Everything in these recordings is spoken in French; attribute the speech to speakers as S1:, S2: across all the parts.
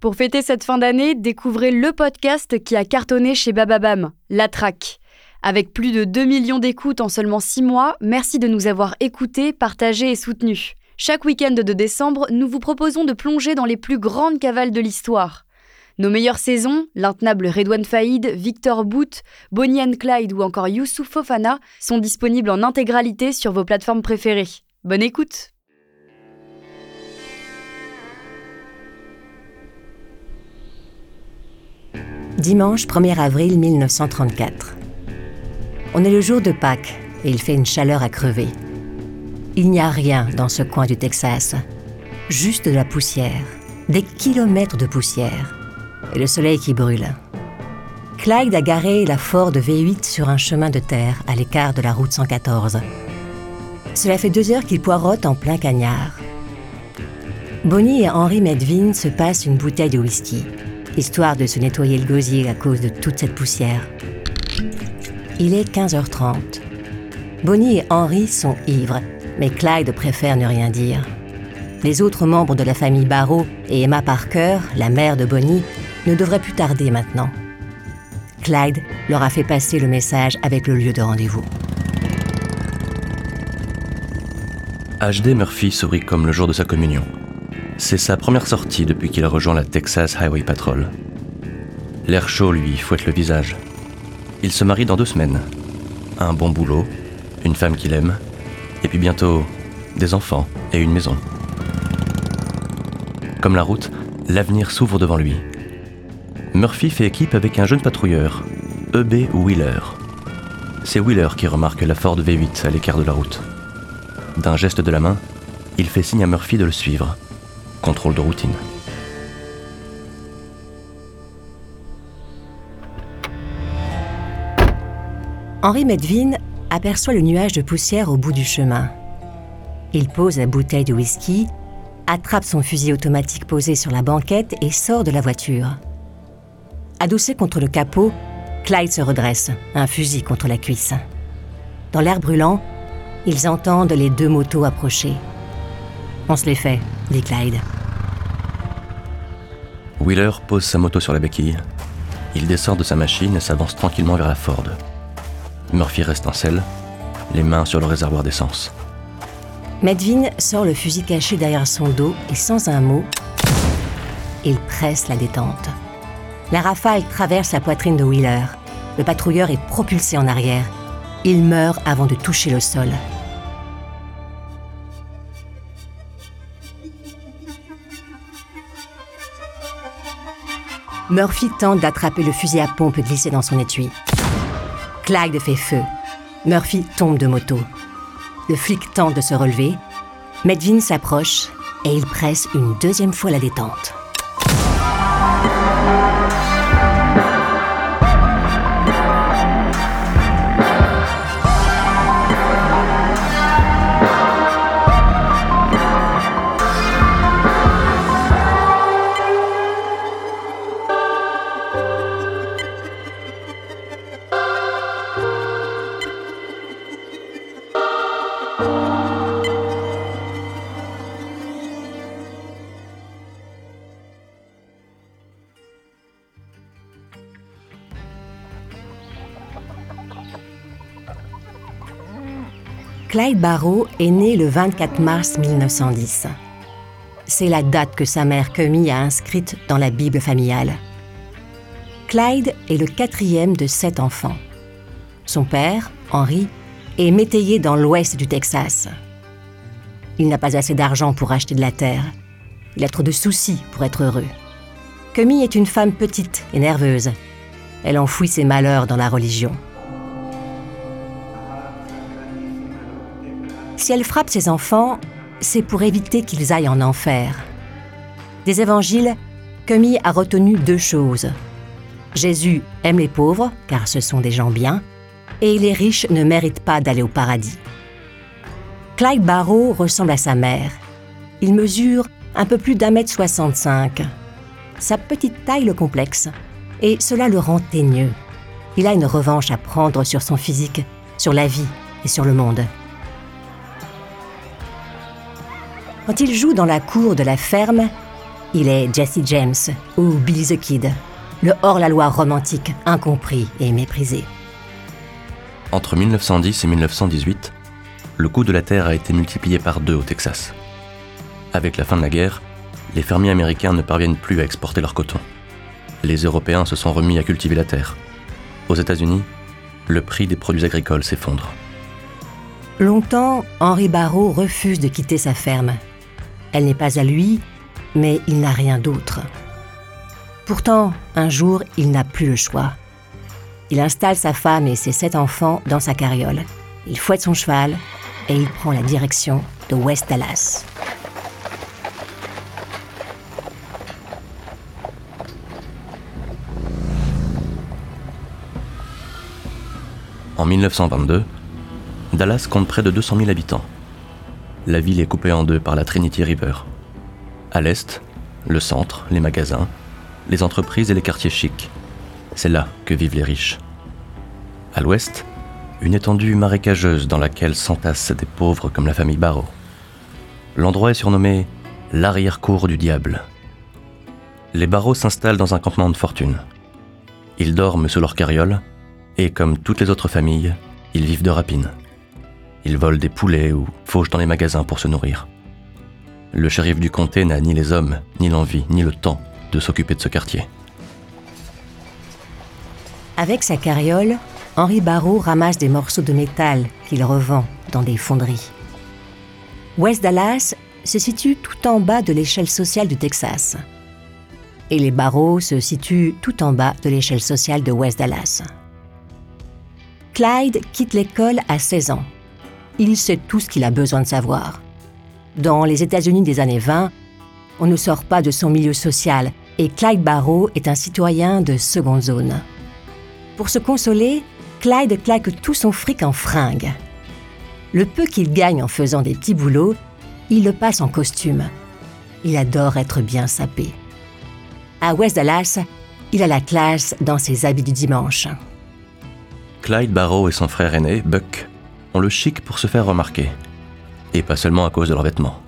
S1: Pour fêter cette fin d'année, découvrez le podcast qui a cartonné chez Bababam, La Traque. Avec plus de 2 millions d'écoutes en seulement 6 mois, merci de nous avoir écoutés, partagés et soutenus. Chaque week-end de décembre, nous vous proposons de plonger dans les plus grandes cavales de l'histoire. Nos meilleures saisons, l'intenable Redouane Faïd, Victor Boot, Bonnie and Clyde ou encore Youssouf Fofana, sont disponibles en intégralité sur vos plateformes préférées. Bonne écoute
S2: Dimanche 1er avril 1934. On est le jour de Pâques et il fait une chaleur à crever. Il n'y a rien dans ce coin du Texas. Juste de la poussière. Des kilomètres de poussière. Et le soleil qui brûle. Clyde a garé la Ford V8 sur un chemin de terre à l'écart de la route 114. Cela fait deux heures qu'il poirote en plein cagnard. Bonnie et Henry Medvin se passent une bouteille de whisky, histoire de se nettoyer le gosier à cause de toute cette poussière. Il est 15h30. Bonnie et Henry sont ivres mais Clyde préfère ne rien dire. Les autres membres de la famille Barrow et Emma Parker, la mère de Bonnie, ne devraient plus tarder maintenant. Clyde leur a fait passer le message avec le lieu de rendez-vous.
S3: HD Murphy sourit comme le jour de sa communion. C'est sa première sortie depuis qu'il a rejoint la Texas Highway Patrol. L'air chaud lui fouette le visage. Il se marie dans deux semaines. Un bon boulot, une femme qu'il aime, et puis bientôt, des enfants et une maison. Comme la route, l'avenir s'ouvre devant lui. Murphy fait équipe avec un jeune patrouilleur, E.B. Wheeler. C'est Wheeler qui remarque la Ford V8 à l'écart de la route. D'un geste de la main, il fait signe à Murphy de le suivre. Contrôle de routine.
S2: Henri Medvin aperçoit le nuage de poussière au bout du chemin. Il pose la bouteille de whisky, attrape son fusil automatique posé sur la banquette et sort de la voiture. Adossé contre le capot, Clyde se redresse, un fusil contre la cuisse. Dans l'air brûlant, ils entendent les deux motos approcher. On se les fait, Clyde.
S3: Wheeler pose sa moto sur la béquille. Il descend de sa machine et s'avance tranquillement vers la Ford. Murphy reste en selle, les mains sur le réservoir d'essence.
S2: Medvin sort le fusil caché derrière son dos et sans un mot, il presse la détente. La rafale traverse la poitrine de Wheeler. Le patrouilleur est propulsé en arrière. Il meurt avant de toucher le sol. Murphy tente d'attraper le fusil à pompe glissé dans son étui. Clyde fait feu. Murphy tombe de moto. Le flic tente de se relever. Medvin s'approche et il presse une deuxième fois la détente. Clyde Barrow est né le 24 mars 1910. C'est la date que sa mère Cummy a inscrite dans la Bible familiale. Clyde est le quatrième de sept enfants. son père, Henry, est métayer dans l'ouest du Texas. Il n'a pas assez d'argent pour acheter de la terre. Il a trop de soucis pour être heureux. Cummy est une femme petite et nerveuse. Elle enfouit ses malheurs dans la religion. Si elle frappe ses enfants, c'est pour éviter qu'ils aillent en enfer. Des évangiles, Cummy a retenu deux choses. Jésus aime les pauvres, car ce sont des gens bien, et les riches ne méritent pas d'aller au paradis. Clyde Barrow ressemble à sa mère. Il mesure un peu plus d'un mètre soixante-cinq. Sa petite taille le complexe, et cela le rend teigneux. Il a une revanche à prendre sur son physique, sur la vie et sur le monde. Quand il joue dans la cour de la ferme, il est Jesse James ou Billy the Kid, le hors-la-loi romantique incompris et méprisé.
S3: Entre 1910 et 1918, le coût de la terre a été multiplié par deux au Texas. Avec la fin de la guerre, les fermiers américains ne parviennent plus à exporter leur coton. Les Européens se sont remis à cultiver la terre. Aux États-Unis, le prix des produits agricoles s'effondre.
S2: Longtemps, Henri Barrault refuse de quitter sa ferme. Elle n'est pas à lui, mais il n'a rien d'autre. Pourtant, un jour, il n'a plus le choix. Il installe sa femme et ses sept enfants dans sa carriole. Il fouette son cheval et il prend la direction de West Dallas.
S3: En 1922, Dallas compte près de 200 000 habitants. La ville est coupée en deux par la Trinity River. À l'est, le centre, les magasins, les entreprises et les quartiers chics. C'est là que vivent les riches. À l'ouest, une étendue marécageuse dans laquelle s'entassent des pauvres comme la famille Barrow. L'endroit est surnommé l'arrière-cour du diable. Les Barrow s'installent dans un campement de fortune. Ils dorment sous leur carriole et, comme toutes les autres familles, ils vivent de rapines. Ils volent des poulets ou fauchent dans les magasins pour se nourrir. Le shérif du comté n'a ni les hommes, ni l'envie, ni le temps de s'occuper de ce quartier.
S2: Avec sa carriole, Henri Barrault ramasse des morceaux de métal qu'il revend dans des fonderies. West Dallas se situe tout en bas de l'échelle sociale du Texas. Et les Barreaux se situent tout en bas de l'échelle sociale de West Dallas. Clyde quitte l'école à 16 ans. Il sait tout ce qu'il a besoin de savoir. Dans les États-Unis des années 20, on ne sort pas de son milieu social et Clyde Barrow est un citoyen de seconde zone. Pour se consoler, Clyde claque tout son fric en fringues. Le peu qu'il gagne en faisant des petits boulots, il le passe en costume. Il adore être bien sapé. À West Dallas, il a la classe dans ses habits du dimanche.
S3: Clyde Barrow et son frère aîné, Buck, ont le chic pour se faire remarquer. Et pas seulement à cause de leurs vêtements.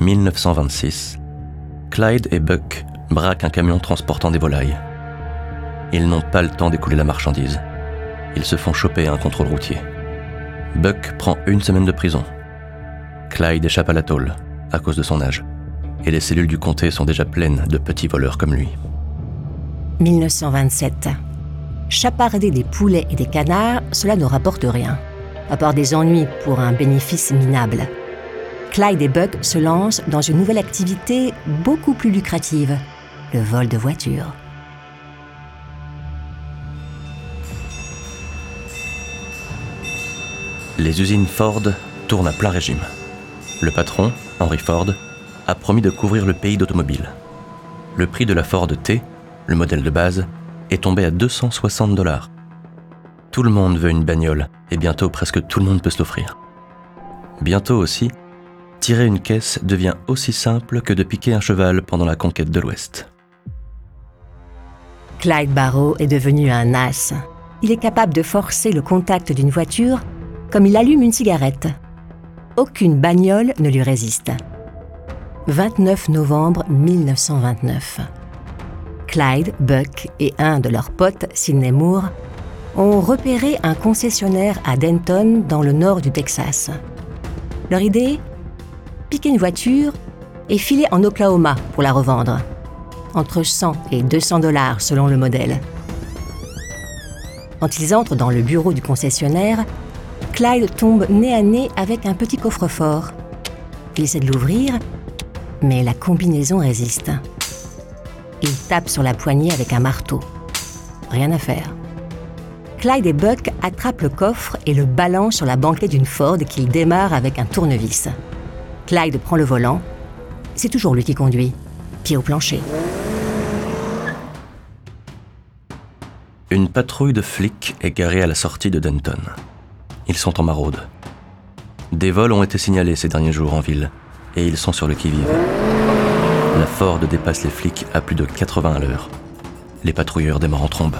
S3: « 1926, Clyde et Buck braquent un camion transportant des volailles. Ils n'ont pas le temps d'écouler la marchandise. Ils se font choper à un contrôle routier. Buck prend une semaine de prison. Clyde échappe à la tôle, à cause de son âge. Et les cellules du comté sont déjà pleines de petits voleurs comme lui.
S2: 1927. Chaparder des poulets et des canards, cela ne rapporte rien, à part des ennuis pour un bénéfice minable. Clyde et Buck se lancent dans une nouvelle activité beaucoup plus lucrative, le vol de voitures.
S3: Les usines Ford tournent à plein régime. Le patron, Henry Ford, a promis de couvrir le pays d'automobiles. Le prix de la Ford T, le modèle de base, est tombé à 260 dollars. Tout le monde veut une bagnole et bientôt presque tout le monde peut se l'offrir. Bientôt aussi, tirer une caisse devient aussi simple que de piquer un cheval pendant la conquête de l'Ouest.
S2: Clyde Barrow est devenu un as. Il est capable de forcer le contact d'une voiture comme il allume une cigarette. Aucune bagnole ne lui résiste. 29 novembre 1929. Clyde, Buck et un de leurs potes, Sidney Moore, ont repéré un concessionnaire à Denton, dans le nord du Texas. Leur idée? Piquer une voiture et filer en Oklahoma pour la revendre. entre 100 et 200 dollars selon le modèle. Quand ils entrent dans le bureau du concessionnaire, Clyde tombe nez à nez avec un petit coffre-fort. Il essaie de l'ouvrir, mais la combinaison résiste. Il tape sur la poignée avec un marteau. Rien à faire. Clyde et Buck attrapent le coffre et le balancent sur la banquette d'une Ford qu'il démarre avec un tournevis. Clyde prend le volant. C'est toujours lui qui conduit, pied au plancher.
S3: Une patrouille de flics est garée à la sortie de Denton. Ils sont en maraude. Des vols ont été signalés ces derniers jours en ville, et ils sont sur le qui-vive. La Ford dépasse les flics à plus de 80 à l'heure. Les patrouilleurs démarrent en trombe.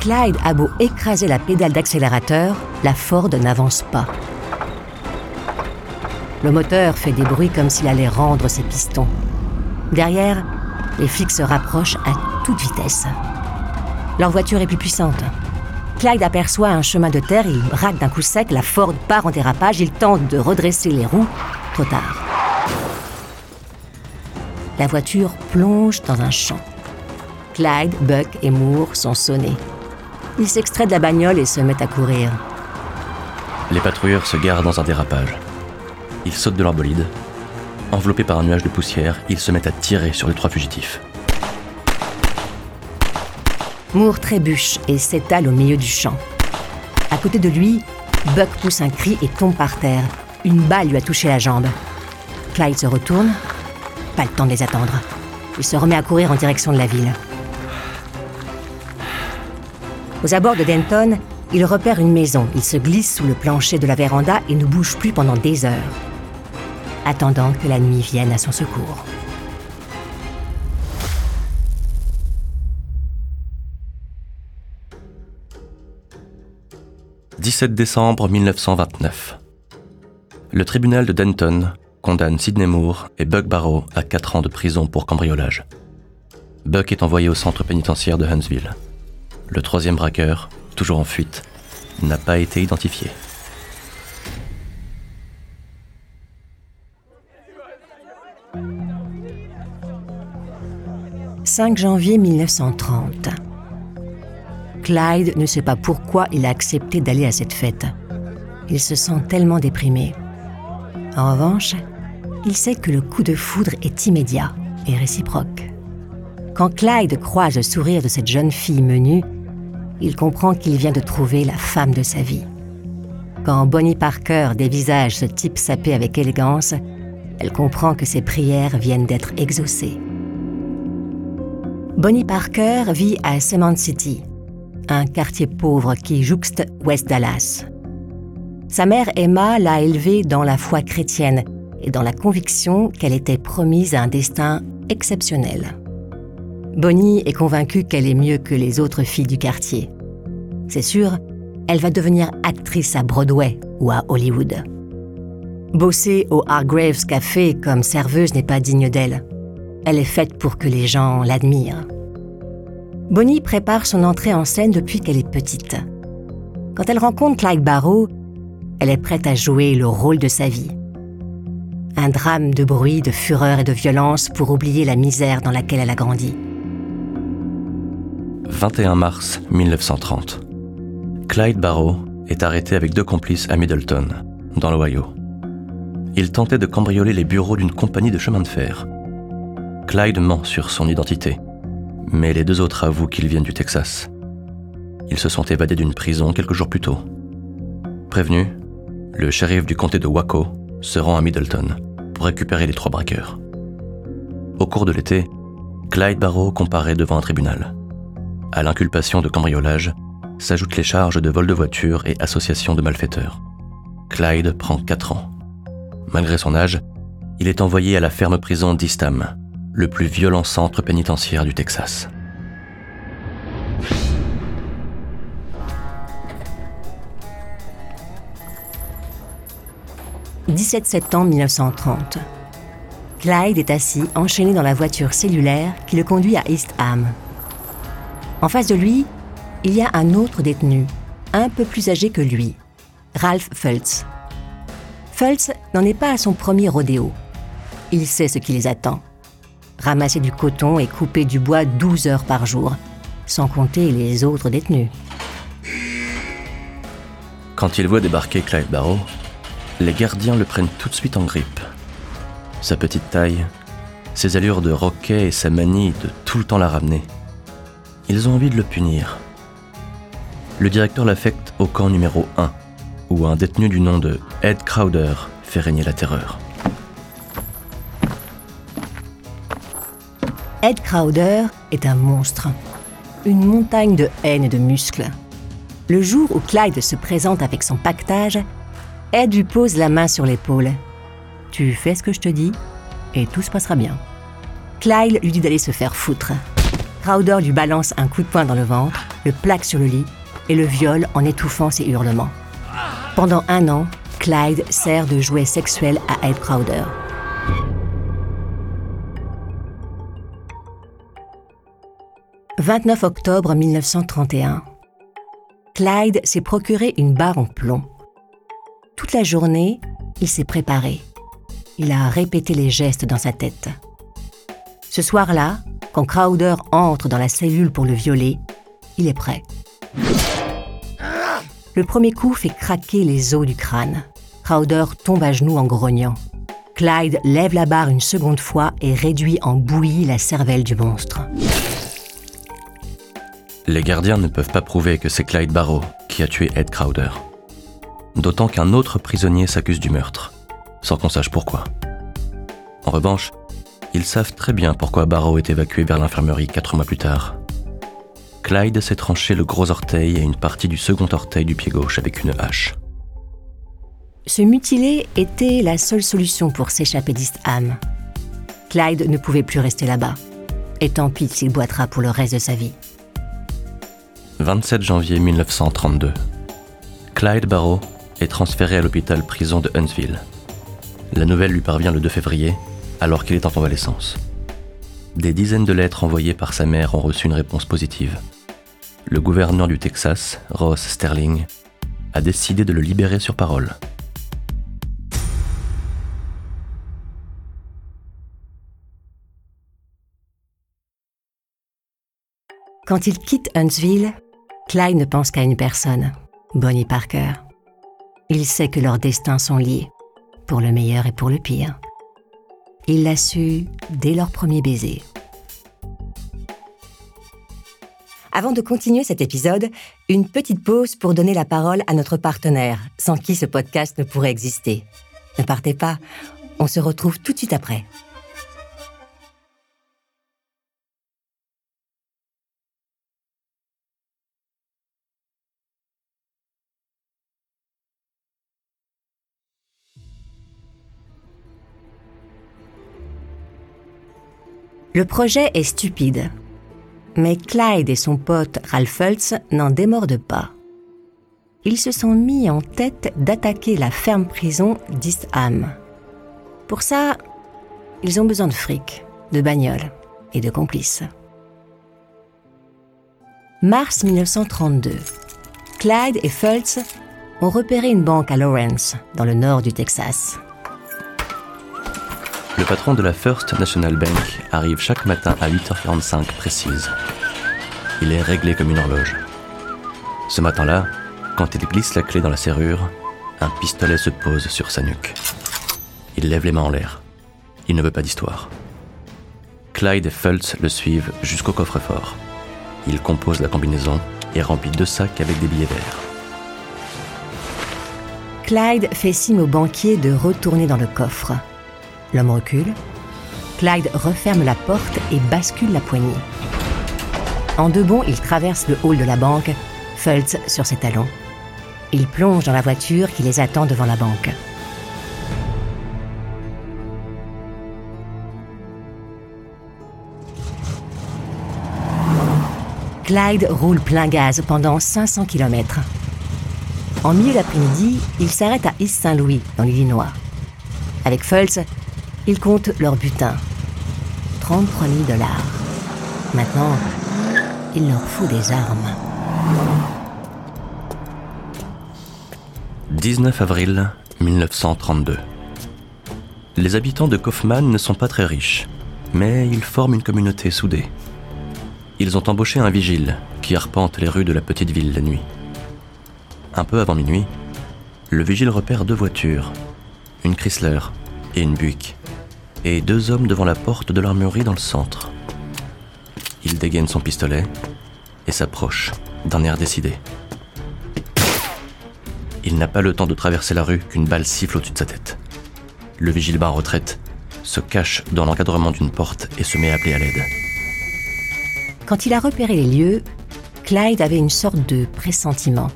S2: Clyde a beau écraser la pédale d'accélérateur, la Ford n'avance pas. Le moteur fait des bruits comme s'il allait rendre ses pistons. Derrière, les flics se rapprochent à toute vitesse. Leur voiture est plus puissante. Clyde aperçoit un chemin de terre, il braque d'un coup sec, la Ford part en dérapage, il tente de redresser les roues. Trop tard. La voiture plonge dans un champ. Clyde, Buck et Moore sont sonnés. Ils s'extraient de la bagnole et se mettent à courir.
S3: Les patrouilleurs se garent dans un dérapage. Ils sautent de leur bolide. Enveloppés par un nuage de poussière, ils se mettent à tirer sur les trois fugitifs.
S2: Moore trébuche et s'étale au milieu du champ. À côté de lui, Buck pousse un cri et tombe par terre. Une balle lui a touché la jambe. Clyde se retourne. Pas le temps de les attendre. Il se remet à courir en direction de la ville. Aux abords de Denton, il repère une maison. Il se glisse sous le plancher de la véranda et ne bouge plus pendant des heures, attendant que la nuit vienne à son secours.
S3: 17 décembre 1929. Le tribunal de Denton condamne Sidney Moore et Buck Barrow à 4 ans de prison pour cambriolage. Buck est envoyé au centre pénitentiaire de Huntsville. Le troisième braqueur, toujours en fuite, n'a pas été identifié.
S2: « 5 janvier 1930. Clyde ne sait pas pourquoi il a accepté d'aller à cette fête. Il se sent tellement déprimé. En revanche, il sait que le coup de foudre est immédiat et réciproque. Quand Clyde croise le sourire de cette jeune fille menue, il comprend qu'il vient de trouver la femme de sa vie. Quand Bonnie Parker dévisage ce type sapé avec élégance, elle comprend que ses prières viennent d'être exaucées. Bonnie Parker vit à Cement City, un quartier pauvre qui jouxte West Dallas. Sa mère Emma l'a élevée dans la foi chrétienne et dans la conviction qu'elle était promise à un destin exceptionnel. Bonnie est convaincue qu'elle est mieux que les autres filles du quartier. C'est sûr, elle va devenir actrice à Broadway ou à Hollywood. Bosser au Hargraves Café comme serveuse n'est pas digne d'elle. Elle est faite pour que les gens l'admirent. Bonnie prépare son entrée en scène depuis qu'elle est petite. Quand elle rencontre Clyde Barrow, elle est prête à jouer le rôle de sa vie. Un drame de bruit, de fureur et de violence pour oublier la misère dans laquelle elle a grandi.
S3: 21 mars 1930. Clyde Barrow est arrêté avec deux complices à Middleton, dans l'Ohio. Il tentait de cambrioler les bureaux d'une compagnie de chemin de fer. Clyde ment sur son identité mais les deux autres avouent qu'ils viennent du Texas. Ils se sont évadés d'une prison quelques jours plus tôt. Prévenu, le shérif du comté de Waco se rend à Middleton pour récupérer les trois braqueurs. Au cours de l'été, Clyde Barrow comparaît devant un tribunal. À l'inculpation de cambriolage s'ajoutent les charges de vol de voiture et association de malfaiteurs. Clyde prend 4 ans. Malgré son âge, il est envoyé à la ferme prison d'Eastham, le plus violent centre pénitentiaire du Texas.
S2: « 17 septembre 1930. Clyde est assis, enchaîné dans la voiture cellulaire qui le conduit à East Ham. En face de lui, il y a un autre détenu, un peu plus âgé que lui, Ralph Fultz. Fultz n'en est pas à son premier rodéo. il sait ce qui les attend. Ramasser du coton et couper du bois 12 heures par jour, sans compter les autres détenus.
S3: Quand il voit débarquer Clyde Barrow, les gardiens le prennent tout de suite en grippe. Sa petite taille, ses allures de roquet et sa manie de tout le temps la ramener. Ils ont envie de le punir. Le directeur l'affecte au camp numéro 1, où un détenu du nom de Ed Crowder fait régner la terreur.
S2: Ed Crowder est un monstre. Une montagne de haine et de muscles. Le jour où Clyde se présente avec son pactage, Ed lui pose la main sur l'épaule. Tu fais ce que je te dis et tout se passera bien. Clyde lui dit d'aller se faire foutre. Crowder lui balance un coup de poing dans le ventre, le plaque sur le lit et le viole en étouffant ses hurlements. Pendant un an, Clyde sert de jouet sexuel à Ed Crowder. « 29 octobre 1931. Clyde s'est procuré une barre en plomb. Toute la journée, il s'est préparé. Il a répété les gestes dans sa tête. Ce soir-là, quand Crowder entre dans la cellule pour le violer, il est prêt. Le premier coup fait craquer les os du crâne. Crowder tombe à genoux en grognant. Clyde lève la barre une seconde fois et réduit en bouillie la cervelle du monstre.
S3: Les gardiens ne peuvent pas prouver que c'est Clyde Barrow qui a tué Ed Crowder. D'autant qu'un autre prisonnier s'accuse du meurtre, sans qu'on sache pourquoi. En revanche, ils savent très bien pourquoi Barrow est évacué vers l'infirmerie quatre mois plus tard. Clyde s'est tranché le gros orteil et une partie du second orteil du pied gauche avec une hache.
S2: Se mutiler était la seule solution pour s'échapper d'Eastham. Clyde ne pouvait plus rester là-bas. Et tant pis s'il boitera pour le reste de sa vie.
S3: 27 janvier 1932. Clyde Barrow est transféré à l'hôpital prison de Huntsville. La nouvelle lui parvient le 2 février, alors qu'il est en convalescence. Des dizaines de lettres envoyées par sa mère ont reçu une réponse positive. Le gouverneur du Texas, Ross Sterling, a décidé de le libérer sur parole.
S2: Quand il quitte Huntsville, Clyde ne pense qu'à une personne, Bonnie Parker. Il sait que leurs destins sont liés, pour le meilleur et pour le pire. Il l'a su dès leur premier baiser. Avant de continuer cet épisode, une petite pause pour donner la parole à notre partenaire, sans qui ce podcast ne pourrait exister. Ne partez pas, on se retrouve tout de suite après. Le projet est stupide. Mais Clyde et son pote Ralph Fultz n'en démordent pas. Ils se sont mis en tête d'attaquer la ferme-prison d'Eastham. Pour ça, ils ont besoin de fric, de bagnoles et de complices. Mars 1932. Clyde et Fultz ont repéré une banque à Lawrence, dans le nord du Texas.
S3: Le patron de la First National Bank arrive chaque matin à 8h45 précise. Il est réglé comme une horloge. Ce matin-là, quand il glisse la clé dans la serrure, un pistolet se pose sur sa nuque. Il lève les mains en l'air. Il ne veut pas d'histoire. Clyde et Fultz le suivent jusqu'au coffre-fort. Il compose la combinaison et remplit deux sacs avec des billets verts.
S2: Clyde fait signe au banquier de retourner dans le coffre. L'homme recule. Clyde referme la porte et bascule la poignée. En deux bonds, il traverse le hall de la banque, Fultz sur ses talons. Il plonge dans la voiture qui les attend devant la banque. Clyde roule plein gaz pendant 500 km. En milieu d'après-midi, il s'arrête à East Saint-Louis, dans l'Illinois. Avec Fultz, ils comptent leur butin. 33 000 dollars. Maintenant, il leur faut des armes.
S3: 19 avril 1932. Les habitants de Kaufman ne sont pas très riches, mais ils forment une communauté soudée. Ils ont embauché un vigile qui arpente les rues de la petite ville la nuit. Un peu avant minuit, le vigile repère deux voitures, une Chrysler et une Buick, et deux hommes devant la porte de l'armurerie dans le centre. Il dégaine son pistolet et s'approche d'un air décidé. Il n'a pas le temps de traverser la rue qu'une balle siffle au-dessus de sa tête. Le vigile bat en retraite, se cache dans l'encadrement d'une porte et se met à appeler à l'aide.
S2: Quand il a repéré les lieux, Clyde avait une sorte de pressentiment.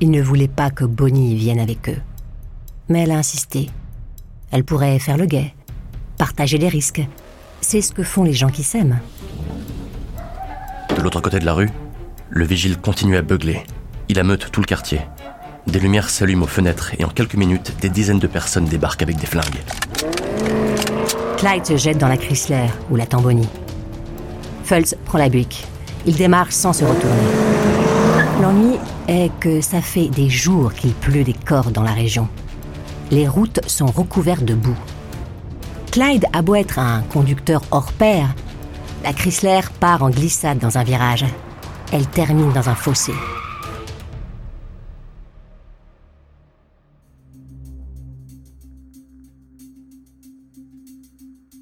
S2: Il ne voulait pas que Bonnie vienne avec eux. Mais elle a insisté. Elle pourrait faire le guet, partager les risques. C'est ce que font les gens qui s'aiment.
S3: De l'autre côté de la rue, le vigile continue à beugler. Il ameute tout le quartier. Des lumières s'allument aux fenêtres et en quelques minutes, des dizaines de personnes débarquent avec des flingues.
S2: Clyde se jette dans la Chrysler où l'attend Bonnie. Fultz prend la Buick. Il démarre sans se retourner. L'ennui est que ça fait des jours qu'il pleut des corps dans la région. Les routes sont recouvertes de boue. Clyde a beau être un conducteur hors pair, la Chrysler part en glissade dans un virage. Elle termine dans un fossé.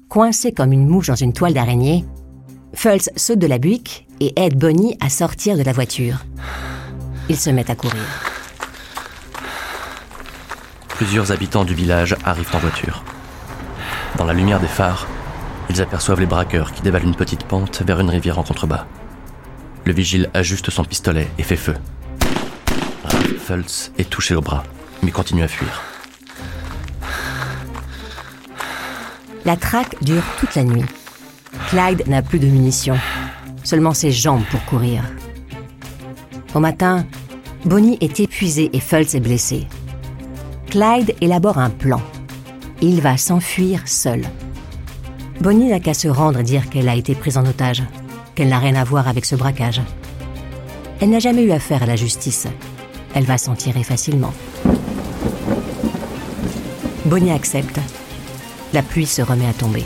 S2: Coincé comme une mouche dans une toile d'araignée, Fultz saute de la buick et aide Bonnie à sortir de la voiture. Ils se mettent à courir.
S3: Plusieurs habitants du village arrivent en voiture. Dans la lumière des phares, ils aperçoivent les braqueurs qui dévalent une petite pente vers une rivière en contrebas. Le vigile ajuste son pistolet et fait feu. Fultz est touché au bras, mais continue à fuir.
S2: La traque dure toute la nuit. Clyde n'a plus de munitions, seulement ses jambes pour courir. Au matin, Bonnie est épuisée et Fultz est blessé. Clyde élabore un plan. Il va s'enfuir seul. Bonnie n'a qu'à se rendre et dire qu'elle a été prise en otage, qu'elle n'a rien à voir avec ce braquage. Elle n'a jamais eu affaire à la justice. Elle va s'en tirer facilement. Bonnie accepte. La pluie se remet à tomber.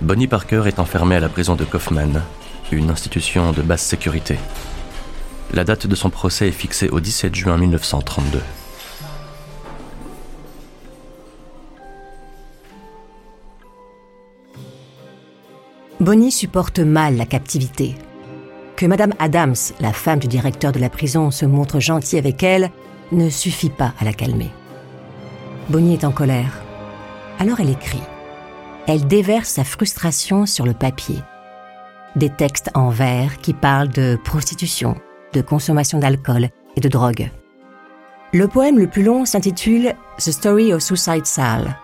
S3: Bonnie Parker est enfermée à la prison de Kaufman, une institution de basse sécurité. La date de son procès est fixée au 17 juin 1932.
S2: Bonnie supporte mal la captivité. Que Madame Adams, la femme du directeur de la prison, se montre gentille avec elle ne suffit pas à la calmer. Bonnie est en colère. Alors elle écrit. Elle déverse sa frustration sur le papier. Des textes en vers qui parlent de prostitution, de consommation d'alcool et de drogue. Le poème le plus long s'intitule The Story of Suicide Sal.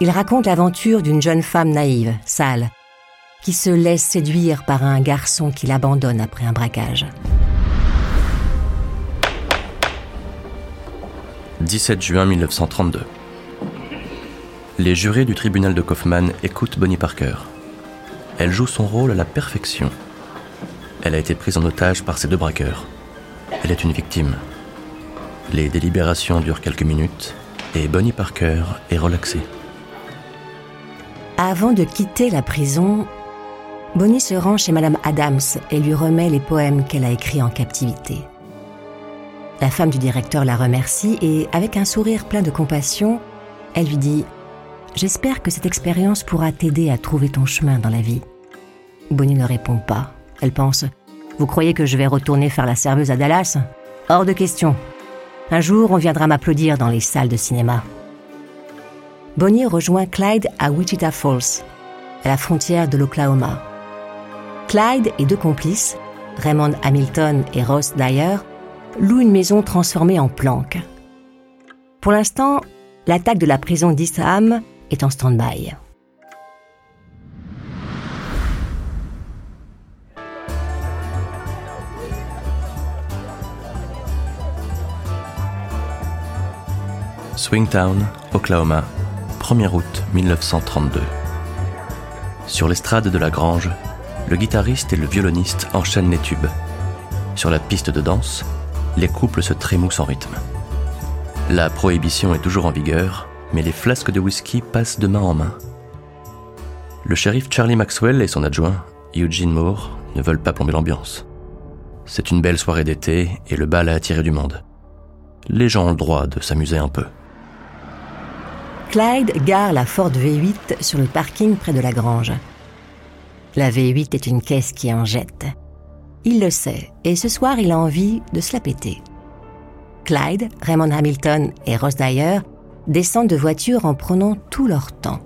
S2: Il raconte l'aventure d'une jeune femme naïve, Sal, qui se laisse séduire par un garçon qui l'abandonne après un braquage.
S3: 17 juin 1932. Les jurés du tribunal de Kaufman écoutent Bonnie Parker. Elle joue son rôle à la perfection. Elle a été prise en otage par ces deux braqueurs. Elle est une victime. Les délibérations durent quelques minutes et Bonnie Parker est relaxée.
S2: Avant de quitter la prison, Bonnie se rend chez Madame Adams et lui remet les poèmes qu'elle a écrits en captivité. La femme du directeur la remercie et, avec un sourire plein de compassion, elle lui dit ⁇ J'espère que cette expérience pourra t'aider à trouver ton chemin dans la vie. ⁇ Bonnie ne répond pas. Elle pense ⁇ Vous croyez que je vais retourner faire la serveuse à Dallas? Hors de question. Un jour, on viendra m'applaudir dans les salles de cinéma. Bonnie rejoint Clyde à Wichita Falls, à la frontière de l'Oklahoma. Clyde et deux complices, Raymond Hamilton et Ross Dyer, louent une maison transformée en planque. Pour l'instant, l'attaque de la prison d'Eastham est en stand-by.
S3: Swingtown, Oklahoma, 1er août 1932. Sur l'estrade de la grange, le guitariste et le violoniste enchaînent les tubes. Sur la piste de danse, les couples se trémoussent en rythme. La prohibition est toujours en vigueur, mais les flasques de whisky passent de main en main. Le shérif Charlie Maxwell et son adjoint, Eugene Moore, ne veulent pas plomber l'ambiance. C'est une belle soirée d'été et le bal a attiré du monde. Les gens ont le droit de s'amuser un peu.
S2: Clyde gare la Ford V8 sur le parking près de la grange. La V8 est une caisse qui en jette. Il le sait, et ce soir il a envie de se la péter. Clyde, Raymond Hamilton et Ross Dyer descendent de voiture en prenant tout leur temps,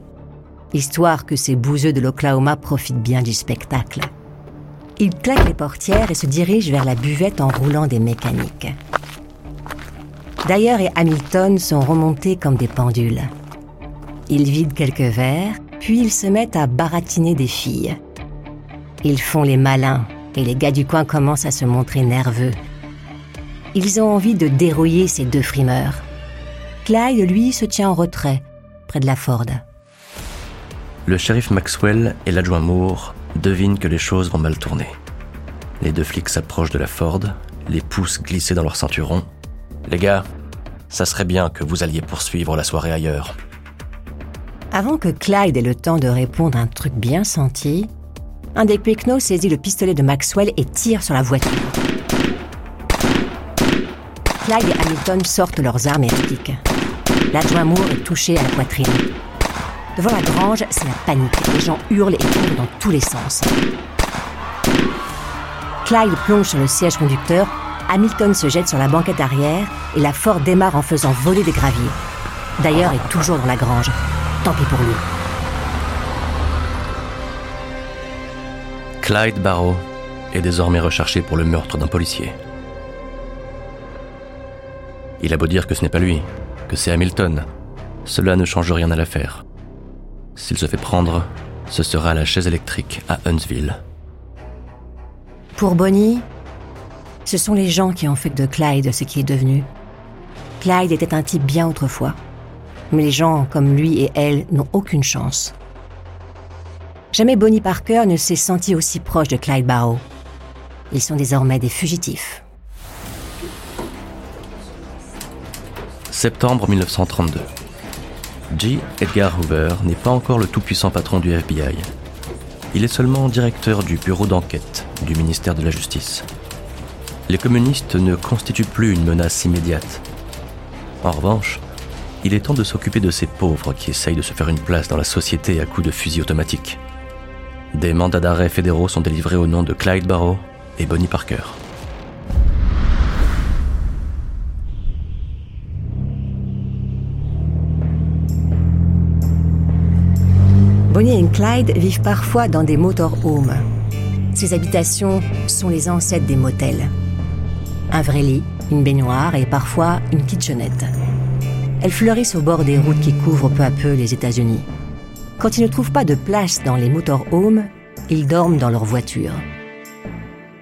S2: histoire que ces bouseux de l'Oklahoma profitent bien du spectacle. Ils claquent les portières et se dirigent vers la buvette en roulant des mécaniques. Dyer et Hamilton sont remontés comme des pendules. Ils vident quelques verres, puis ils se mettent à baratiner des filles. Ils font les malins et les gars du coin commencent à se montrer nerveux. Ils ont envie de dérouiller ces deux frimeurs. Clyde, lui, se tient en retrait, près de la Ford.
S3: Le shérif Maxwell et l'adjoint Moore devinent que les choses vont mal tourner. Les deux flics s'approchent de la Ford, les pouces glissés dans leur ceinturon. Les gars, ça serait bien que vous alliez poursuivre la soirée ailleurs.
S2: Avant que Clyde ait le temps de répondre un truc bien senti, un des Quickno saisit le pistolet de Maxwell et tire sur la voiture. Clyde et Hamilton sortent leurs armes et répliquent. L'adjoint Moore est touché à la poitrine. Devant la grange, c'est la panique. Les gens hurlent et courent dans tous les sens. Clyde plonge sur le siège conducteur, Hamilton se jette sur la banquette arrière et la Ford démarre en faisant voler des graviers. D'ailleurs, est toujours dans la grange. Tant pis pour lui.
S3: Clyde Barrow est désormais recherché pour le meurtre d'un policier. Il a beau dire que ce n'est pas lui, que c'est Hamilton, cela ne change rien à l'affaire. S'il se fait prendre, ce sera à la chaise électrique à Huntsville.
S2: Pour Bonnie, ce sont les gens qui ont fait de Clyde ce qui est devenu. Clyde était un type bien autrefois, mais les gens comme lui et elle n'ont aucune chance. Jamais Bonnie Parker ne s'est senti aussi proche de Clyde Barrow. Ils sont désormais des fugitifs.
S3: Septembre 1932. J. Edgar Hoover n'est pas encore le tout-puissant patron du FBI. Il est seulement directeur du bureau d'enquête du ministère de la Justice. Les communistes ne constituent plus une menace immédiate. En revanche, il est temps de s'occuper de ces pauvres qui essayent de se faire une place dans la société à coups de fusil automatique. Des mandats d'arrêt fédéraux sont délivrés au nom de Clyde Barrow et Bonnie Parker.
S2: Clyde vivent parfois dans des motorhomes. Ces habitations sont les ancêtres des motels. Un vrai lit, une baignoire et parfois une kitchenette. Elles fleurissent au bord des routes qui couvrent peu à peu les États-Unis. Quand ils ne trouvent pas de place dans les motorhomes, ils dorment dans leur voiture.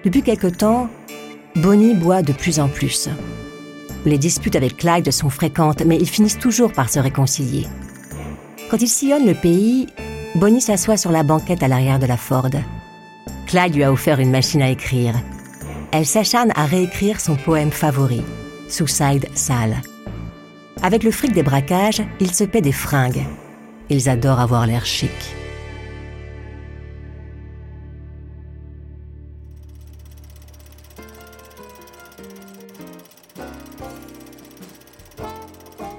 S2: Depuis quelque temps, Bonnie boit de plus en plus. Les disputes avec Clyde sont fréquentes, mais ils finissent toujours par se réconcilier. Quand ils sillonnent le pays, Bonnie s'assoit sur la banquette à l'arrière de la Ford. Clyde lui a offert une machine à écrire. Elle s'acharne à réécrire son poème favori, Suicide Sale. Avec le fric des braquages, ils se paient des fringues. Ils adorent avoir l'air chic.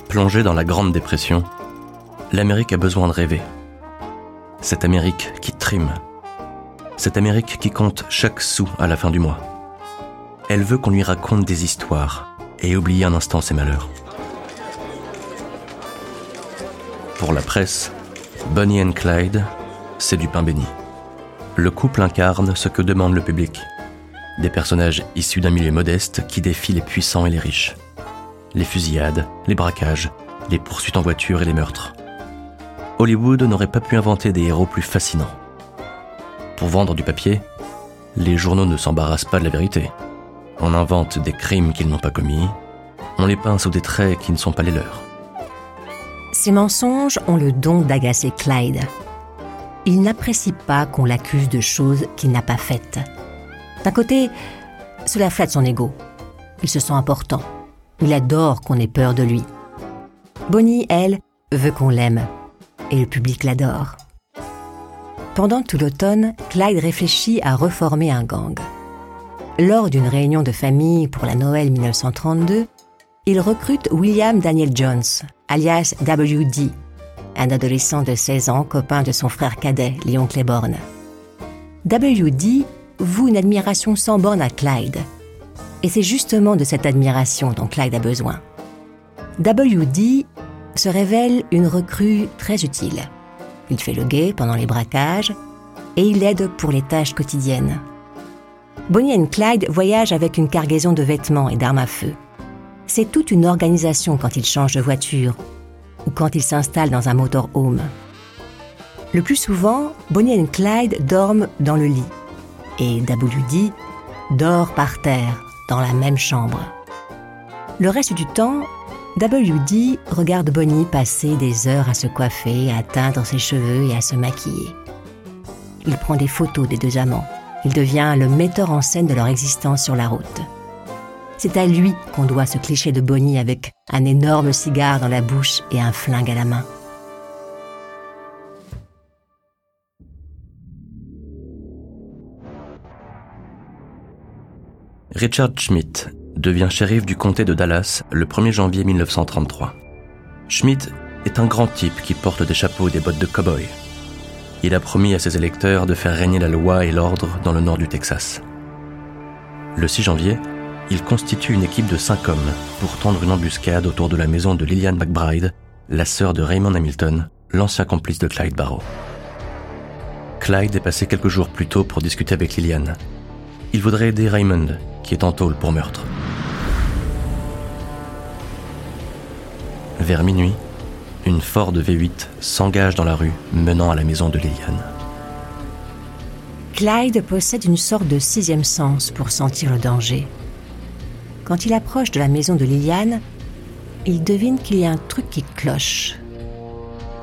S3: Plongée dans la Grande Dépression, l'Amérique a besoin de rêver. Cette Amérique qui trime. Cette Amérique qui compte chaque sou à la fin du mois. Elle veut qu'on lui raconte des histoires et oublie un instant ses malheurs. Pour la presse, Bonnie and Clyde, c'est du pain béni. Le couple incarne ce que demande le public. Des personnages issus d'un milieu modeste qui défient les puissants et les riches. Les fusillades, les braquages, les poursuites en voiture et les meurtres. Hollywood n'aurait pas pu inventer des héros plus fascinants. Pour vendre du papier, les journaux ne s'embarrassent pas de la vérité. On invente des crimes qu'ils n'ont pas commis, on les peint sous des traits qui ne sont pas les leurs.
S2: Ces mensonges ont le don d'agacer Clyde. il n'apprécie pas qu'on l'accuse de choses qu'il n'a pas faites. D'un côté, cela flatte son ego. Il se sent important. Il adore qu'on ait peur de lui. Bonnie, elle, veut qu'on l'aime. Et le public l'adore. Pendant tout l'automne, Clyde réfléchit à reformer un gang. Lors d'une réunion de famille pour la Noël 1932, il recrute William Daniel Jones, alias WD, un adolescent de 16 ans, copain de son frère cadet, Léon Claiborne. WD voue une admiration sans borne à Clyde. Et c'est justement de cette admiration dont Clyde a besoin. WD se révèle une recrue très utile. Il fait le guet pendant les braquages et il aide pour les tâches quotidiennes. Bonnie et Clyde voyagent avec une cargaison de vêtements et d'armes à feu. C'est toute une organisation quand ils changent de voiture ou quand ils s'installent dans un motorhome. Le plus souvent, Bonnie et Clyde dorment dans le lit et WD dort par terre dans la même chambre. Le reste du temps, WD regarde Bonnie passer des heures à se coiffer, à teindre ses cheveux et à se maquiller. Il prend des photos des deux amants. Il devient le metteur en scène de leur existence sur la route. C'est à lui qu'on doit ce cliché de Bonnie avec un énorme cigare dans la bouche et un flingue à la main.
S3: Richard Schmidt devient shérif du comté de Dallas le 1er janvier 1933. Schmidt est un grand type qui porte des chapeaux et des bottes de cow-boy. Il a promis à ses électeurs de faire régner la loi et l'ordre dans le nord du Texas. Le 6 janvier, il constitue une équipe de cinq hommes pour tendre une embuscade autour de la maison de Lillian McBride, la sœur de Raymond Hamilton, l'ancien complice de Clyde Barrow. Clyde est passé quelques jours plus tôt pour discuter avec Lillian. Il voudrait aider Raymond, qui est en tôle pour meurtre. Vers minuit, une Ford V8 s'engage dans la rue menant à la maison de Lillian.
S2: Clyde possède une sorte de sixième sens pour sentir le danger. Quand il approche de la maison de Liliane, il devine qu'il y a un truc qui cloche.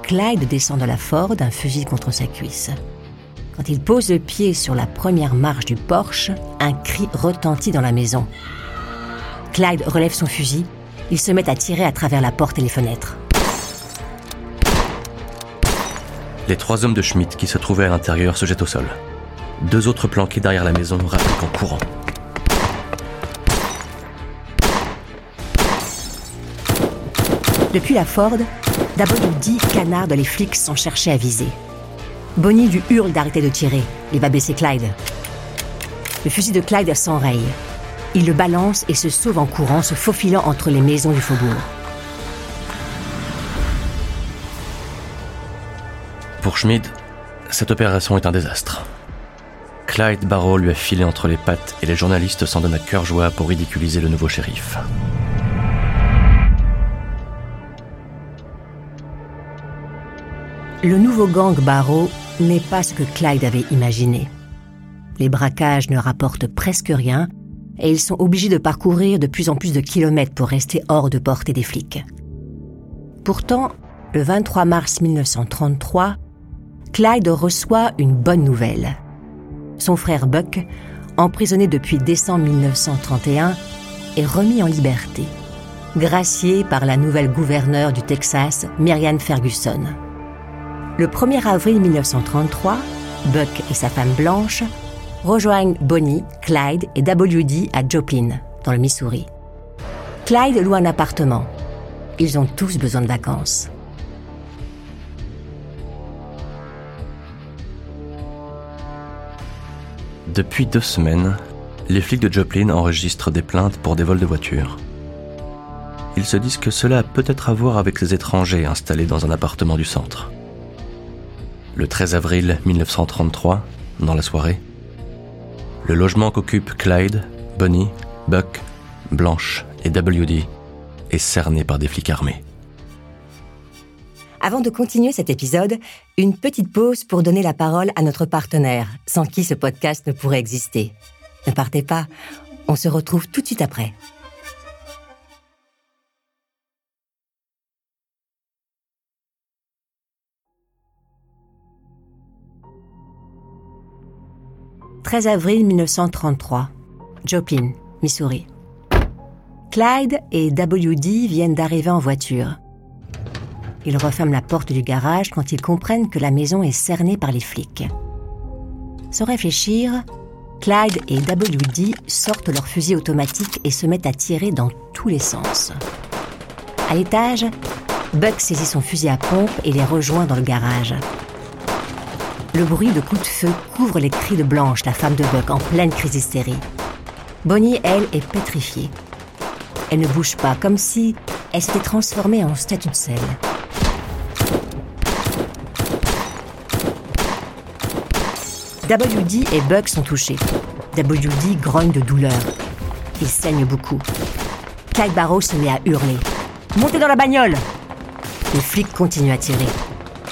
S2: Clyde descend de la Ford, un fusil contre sa cuisse. Quand il pose le pied sur la première marche du Porsche, un cri retentit dans la maison. Clyde relève son fusil. Il se met à tirer à travers la porte et les fenêtres.
S3: Les trois hommes de Schmidt qui se trouvaient à l'intérieur se jettent au sol. Deux autres planqués derrière la maison rappliquent en courant.
S2: Depuis la Ford, WD canarde les flics sans chercher à viser. Bonnie lui hurle d'arrêter de tirer. Il va baisser Clyde. Le fusil de Clyde s'enraye. Il le balance et se sauve en courant, se faufilant entre les maisons du faubourg.
S3: Pour Schmidt, cette opération est un désastre. Clyde Barrow lui a filé entre les pattes et les journalistes s'en donnent à cœur joie pour ridiculiser le nouveau shérif.
S2: Le nouveau gang Barrow n'est pas ce que Clyde avait imaginé. Les braquages ne rapportent presque rien et ils sont obligés de parcourir de plus en plus de kilomètres pour rester hors de portée des flics. Pourtant, le 23 mars 1933, Clyde reçoit une bonne nouvelle. Son frère Buck, emprisonné depuis décembre 1931, est remis en liberté, gracié par la nouvelle gouverneure du Texas, Marianne Ferguson. Le 1er avril 1933, Buck et sa femme Blanche rejoignent Bonnie, Clyde et WD à Joplin, dans le Missouri. Clyde loue un appartement. Ils ont tous besoin de vacances.
S3: Depuis deux semaines, les flics de Joplin enregistrent des plaintes pour des vols de voitures. Ils se disent que cela a peut-être à voir avec les étrangers installés dans un appartement du centre. Le 13 avril 1933, dans la soirée, le logement qu'occupent Clyde, Bonnie, Buck, Blanche et WD est cerné par des flics armés.
S2: Avant de continuer cet épisode, une petite pause pour donner la parole à notre partenaire, sans qui ce podcast ne pourrait exister. Ne partez pas, on se retrouve tout de suite après. 13 avril 1933, Joplin, Missouri. Clyde et WD viennent d'arriver en voiture. Ils referment la porte du garage quand ils comprennent que la maison est cernée par les flics. Sans réfléchir, Clyde et WD sortent leurs fusils automatiques et se mettent à tirer dans tous les sens. À l'étage, Buck saisit son fusil à pompe et les rejoint dans le garage. Le bruit de coups de feu couvre les cris de Blanche, la femme de Buck, en pleine crise d'hystérie. Bonnie, elle, est pétrifiée. Elle ne bouge pas, comme si elle s'était transformée en statue de sel. Et Buck sont touchés. WD grogne de douleur. Il saigne beaucoup. Clyde Barrow se met à hurler. Montez dans la bagnole Les flics continuent à tirer.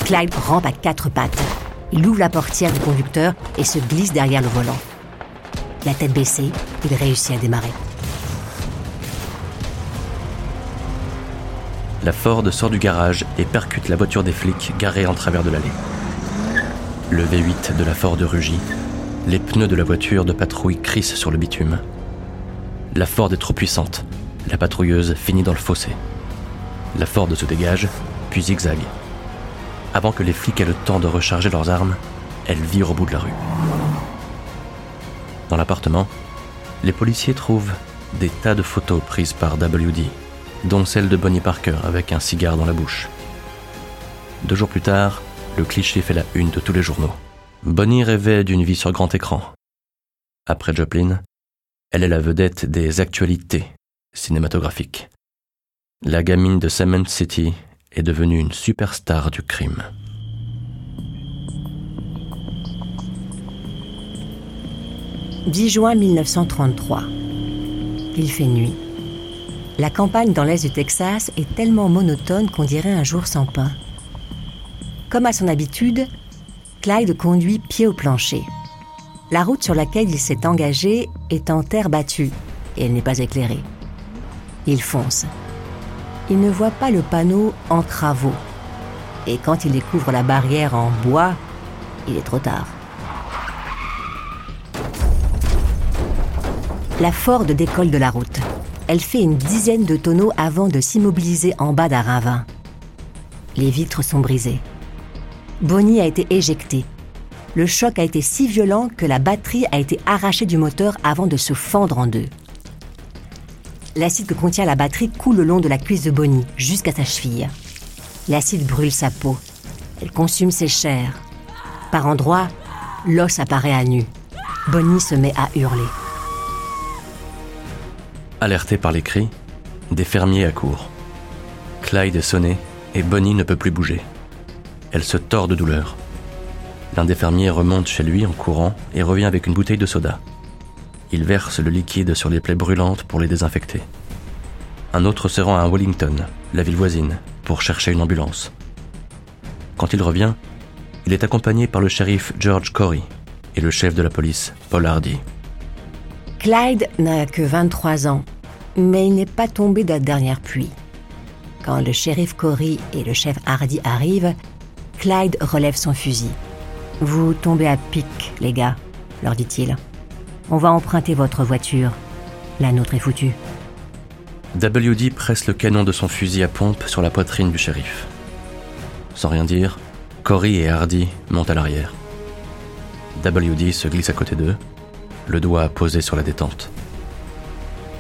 S2: Clyde rampe à quatre pattes. Il ouvre la portière du conducteur et se glisse derrière le volant. La tête baissée, il réussit à démarrer.
S3: La Ford sort du garage et percute la voiture des flics garée en travers de l'allée. Le V8 de la Ford rugit. Les pneus de la voiture de patrouille crissent sur le bitume. La Ford est trop puissante. La patrouilleuse finit dans le fossé. La Ford se dégage, puis zigzague. Avant que les flics aient le temps de recharger leurs armes, elle vire au bout de la rue. Dans l'appartement, les policiers trouvent des tas de photos prises par WD, dont celle de Bonnie Parker avec un cigare dans la bouche. Deux jours plus tard, le cliché fait la une de tous les journaux. Bonnie rêvait d'une vie sur grand écran. Après Joplin, elle est la vedette des actualités cinématographiques. La gamine de Cement City est devenue une superstar du crime.
S2: « 10 juin 1933. Il fait nuit. La campagne dans l'est du Texas est tellement monotone qu'on dirait un jour sans pain. Comme à son habitude, Clyde conduit pied au plancher. La route sur laquelle il s'est engagé est en terre battue et elle n'est pas éclairée. Il fonce. Il ne voit pas le panneau en travaux. Et quand il découvre la barrière en bois, il est trop tard. La Ford décolle de la route. Elle fait une dizaine de tonneaux avant de s'immobiliser en bas d'un ravin. Les vitres sont brisées. Bonnie a été éjectée. Le choc a été si violent que la batterie a été arrachée du moteur avant de se fendre en deux. L'acide que contient la batterie coule le long de la cuisse de Bonnie jusqu'à sa cheville. L'acide brûle sa peau. Elle consume ses chairs. Par endroits, l'os apparaît à nu. Bonnie se met à hurler.
S3: Alerté par les cris, des fermiers accourent. Clyde est sonné et Bonnie ne peut plus bouger. Elle se tord de douleur. L'un des fermiers remonte chez lui en courant et revient avec une bouteille de soda. Il verse le liquide sur les plaies brûlantes pour les désinfecter. Un autre se rend à Wellington, la ville voisine, pour chercher une ambulance. Quand il revient, il est accompagné par le shérif George Corey et le chef de la police, Paul Hardy.
S2: Clyde n'a que 23 ans, mais il n'est pas tombé de la dernière pluie. Quand le shérif Corey et le chef Hardy arrivent, Clyde relève son fusil. Vous tombez à pic, les gars, leur dit-il. On va emprunter votre voiture. La nôtre est foutue.
S3: WD presse le canon de son fusil à pompe sur la poitrine du shérif. Sans rien dire, Cory et Hardy montent à l'arrière. WD se glisse à côté d'eux, le doigt posé sur la détente.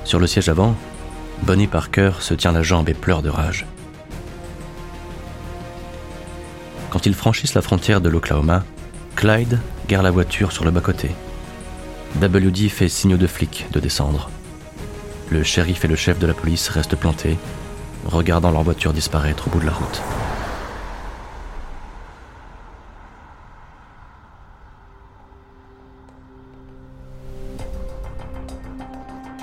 S3: Sur le siège avant, Bonnie Parker se tient la jambe et pleure de rage. Quand ils franchissent la frontière de l'Oklahoma, Clyde gare la voiture sur le bas-côté. WD fait signe de flic de descendre. Le shérif et le chef de la police restent plantés, regardant leur voiture disparaître au bout de la route.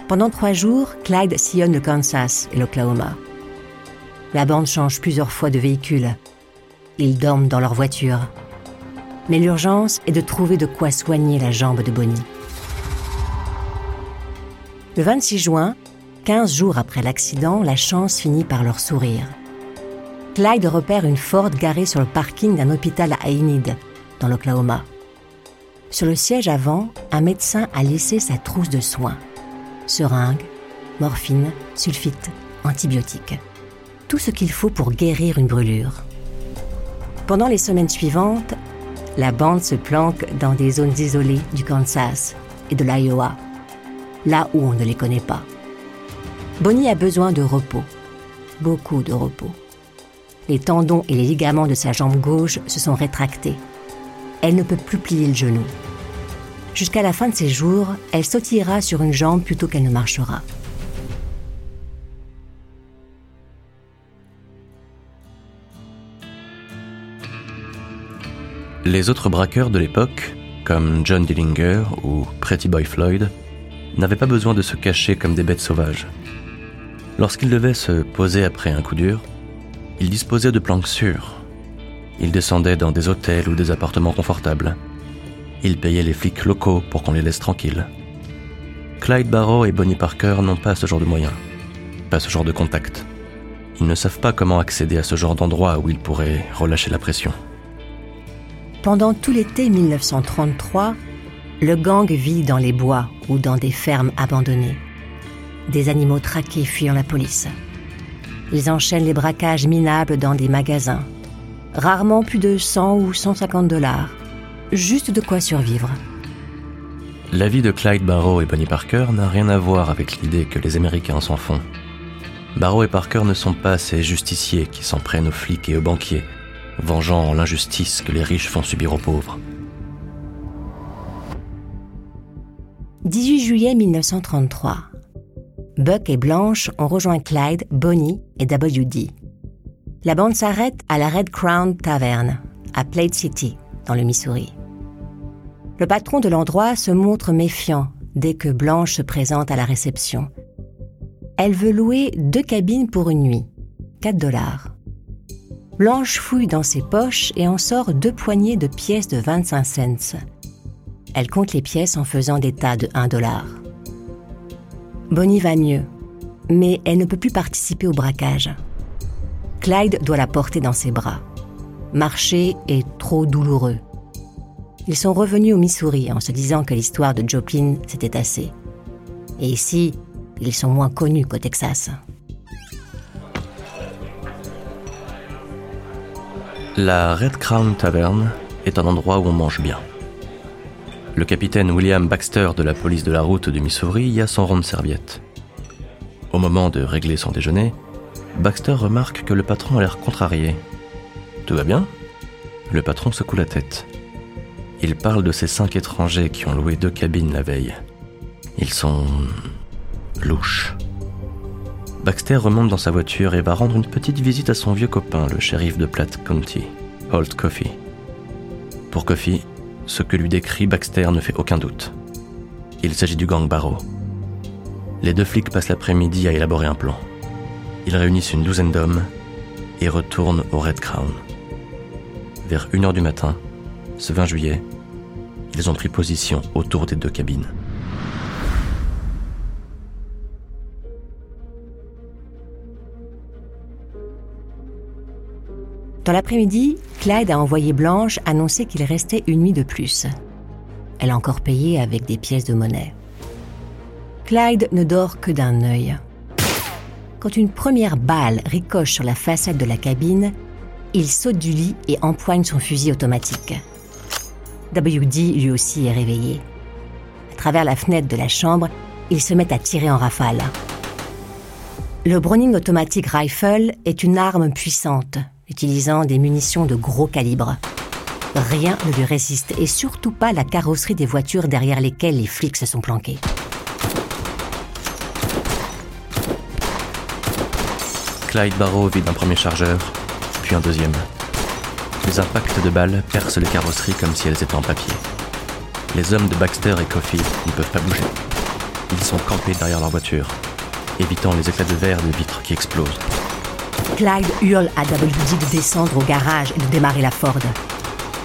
S2: Pendant trois jours, Clyde sillonne le Kansas et l'Oklahoma. La bande change plusieurs fois de véhicule. Ils dorment dans leur voiture. Mais l'urgence est de trouver de quoi soigner la jambe de Bonnie. Le 26 juin, 15 jours après l'accident, la chance finit par leur sourire. Clyde repère une Ford garée sur le parking d'un hôpital à Enid, dans l'Oklahoma. Sur le siège avant, un médecin a laissé sa trousse de soins. Seringue, morphine, sulfite, antibiotiques. Tout ce qu'il faut pour guérir une brûlure. Pendant les semaines suivantes, la bande se planque dans des zones isolées du Kansas et de l'Iowa, là où on ne les connaît pas. Bonnie a besoin de repos, beaucoup de repos. Les tendons et les ligaments de sa jambe gauche se sont rétractés. Elle ne peut plus plier le genou. Jusqu'à la fin de ses jours, elle sautillera sur une jambe plutôt qu'elle ne marchera.
S3: Les autres braqueurs de l'époque, comme John Dillinger ou Pretty Boy Floyd, n'avaient pas besoin de se cacher comme des bêtes sauvages. Lorsqu'ils devaient se poser après un coup dur, ils disposaient de planques sûres. Ils descendaient dans des hôtels ou des appartements confortables. Ils payaient les flics locaux pour qu'on les laisse tranquilles. Clyde Barrow et Bonnie Parker n'ont pas ce genre de moyens, pas ce genre de contact. Ils ne savent pas comment accéder à ce genre d'endroit où ils pourraient relâcher la pression.
S2: Pendant tout l'été 1933, le gang vit dans les bois ou dans des fermes abandonnées. Des animaux traqués fuyant la police. Ils enchaînent les braquages minables dans des magasins. Rarement plus de 100 ou 150 dollars. Juste de quoi survivre.
S3: La vie de Clyde Barrow et Bonnie Parker n'a rien à voir avec l'idée que les Américains s'en font. Barrow et Parker ne sont pas ces justiciers qui s'en prennent aux flics et aux banquiers vengeant l'injustice que les riches font subir aux pauvres.
S2: 18 juillet 1933. Buck et Blanche ont rejoint Clyde, Bonnie et W.D. La bande s'arrête à la Red Crown Tavern, à Plaid City, dans le Missouri. Le patron de l'endroit se montre méfiant dès que Blanche se présente à la réception. Elle veut louer deux cabines pour une nuit, 4 dollars. Blanche fouille dans ses poches et en sort deux poignées de pièces de 25 cents. Elle compte les pièces en faisant des tas de 1 dollar. Bonnie va mieux, mais elle ne peut plus participer au braquage. Clyde doit la porter dans ses bras. Marcher est trop douloureux. Ils sont revenus au Missouri en se disant que l'histoire de Joplin c'était assez. Et ici, ils sont moins connus qu'au Texas.
S3: La Red Crown Tavern est un endroit où on mange bien. Le capitaine William Baxter de la police de la route du Missouri y a son rond de serviette. Au moment de régler son déjeuner, Baxter remarque que le patron a l'air contrarié. Tout va bien? Le patron secoue la tête. Il parle de ces cinq étrangers qui ont loué deux cabines la veille. Ils sont louches. Baxter remonte dans sa voiture et va rendre une petite visite à son vieux copain, le shérif de Platte County, Holt Coffey. Pour Coffey, ce que lui décrit Baxter ne fait aucun doute. Il s'agit du gang Barrow. Les deux flics passent l'après-midi à élaborer un plan. Ils réunissent une douzaine d'hommes et retournent au Red Crown. Vers 1h du matin, ce 20 juillet, ils ont pris position autour des deux cabines.
S2: Dans l'après-midi, Clyde a envoyé Blanche annoncer qu'il restait une nuit de plus. Elle a encore payé avec des pièces de monnaie. Clyde ne dort que d'un œil. Quand une première balle ricoche sur la façade de la cabine, il saute du lit et empoigne son fusil automatique. WD lui aussi est réveillé. À travers la fenêtre de la chambre, il se met à tirer en rafale. Le Browning Automatic Rifle est une arme puissante, utilisant des munitions de gros calibre. Rien ne lui résiste, et surtout pas la carrosserie des voitures derrière lesquelles les flics se sont planqués.
S3: Clyde Barrow vide un premier chargeur, puis un deuxième. Les impacts de balles percent les carrosseries comme si elles étaient en papier. Les hommes de Baxter et Coffey ne peuvent pas bouger. Ils sont campés derrière leur voiture, évitant les éclats de verre des vitres qui explosent.
S2: Clyde hurle à WD de descendre au garage et de démarrer la Ford.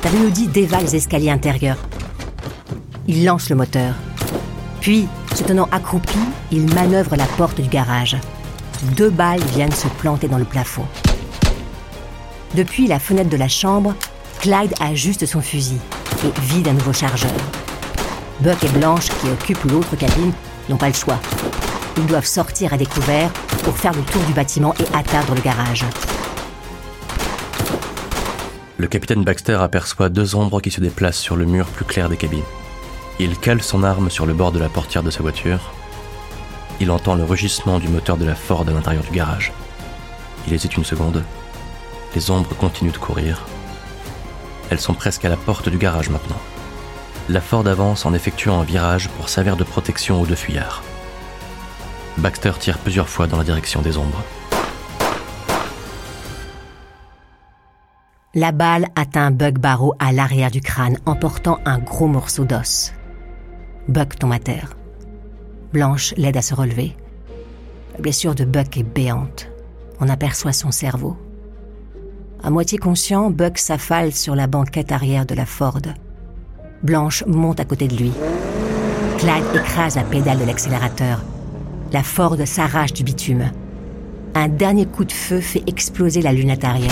S2: WD dévale les escaliers intérieurs. Il lance le moteur. Puis, se tenant accroupi, il manœuvre la porte du garage. Deux balles viennent se planter dans le plafond. Depuis la fenêtre de la chambre, Clyde ajuste son fusil. et vide un nouveau chargeur. Buck et Blanche, qui occupent l'autre cabine, n'ont pas le choix. Ils doivent sortir à découvert pour faire le tour du bâtiment et atteindre le garage.
S3: Le capitaine Baxter aperçoit deux ombres qui se déplacent sur le mur plus clair des cabines. Il cale son arme sur le bord de la portière de sa voiture. Il entend le rugissement du moteur de la Ford à l'intérieur du garage. Il hésite une seconde. Les ombres continuent de courir. Elles sont presque à la porte du garage maintenant. La Ford avance en effectuant un virage pour servir de protection aux deux fuyards. Baxter tire plusieurs fois dans la direction des ombres.
S2: La balle atteint Buck Barrow à l'arrière du crâne, emportant un gros morceau d'os. Buck tombe à terre. Blanche l'aide à se relever. La blessure de Buck est béante. On aperçoit son cerveau. À moitié conscient, Buck s'affale sur la banquette arrière de la Ford. Blanche monte à côté de lui. Clyde écrase la pédale de l'accélérateur. La Ford s'arrache du bitume. Un dernier coup de feu fait exploser la lunette arrière.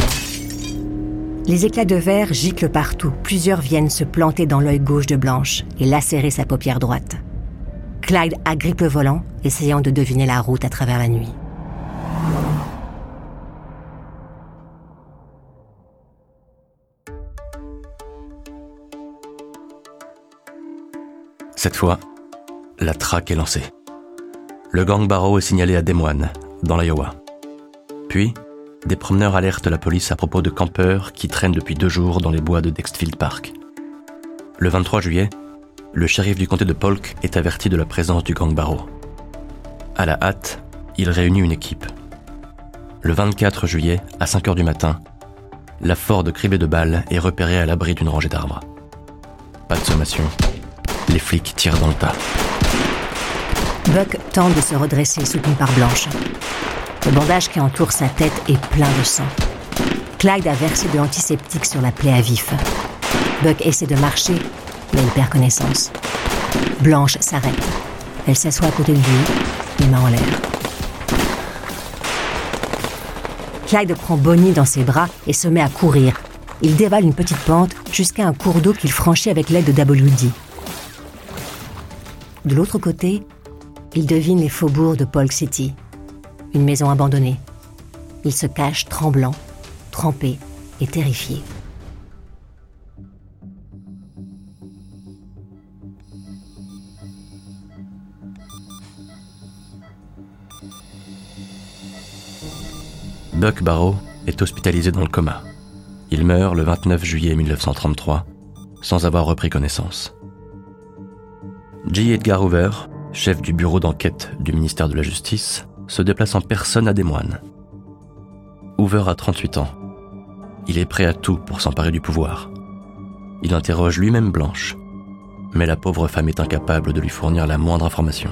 S2: Les éclats de verre giclent partout. Plusieurs viennent se planter dans l'œil gauche de Blanche et lacérer sa paupière droite. Clyde agrippe le volant, essayant de deviner la route à travers la nuit.
S3: Cette fois, la traque est lancée. Le gang Barrow est signalé à Des Moines, dans l'Iowa. Puis, des promeneurs alertent la police à propos de campeurs qui traînent depuis deux jours dans les bois de Dexfield Park. Le 23 juillet, le shérif du comté de Polk est averti de la présence du gang Barrow. À la hâte, il réunit une équipe. Le 24 juillet, à 5 heures du matin, la Ford criblée de balles est repérée à l'abri d'une rangée d'arbres. Pas de sommation. Les flics tirent dans le tas.
S2: Buck tente de se redresser soutenu par Blanche. Le bandage qui entoure sa tête est plein de sang. Clyde a versé de l'antiseptique sur la plaie à vif. Buck essaie de marcher, mais il perd connaissance. Blanche s'arrête. Elle s'assoit à côté de lui, les mains en l'air. Clyde prend Bonnie dans ses bras et se met à courir. Il dévale une petite pente jusqu'à un cours d'eau qu'il franchit avec l'aide de WD. De l'autre côté, il devine les faubourgs de Polk City une maison abandonnée. Il se cache tremblant, trempé et terrifié.
S3: Buck Barrow est hospitalisé dans le coma. Il meurt le 29 juillet 1933 sans avoir repris connaissance. J. Edgar Hoover, chef du bureau d'enquête du ministère de la Justice, se déplace en personne à Des Moines. Hoover a 38 ans. Il est prêt à tout pour s'emparer du pouvoir. Il interroge lui-même Blanche, mais la pauvre femme est incapable de lui fournir la moindre information.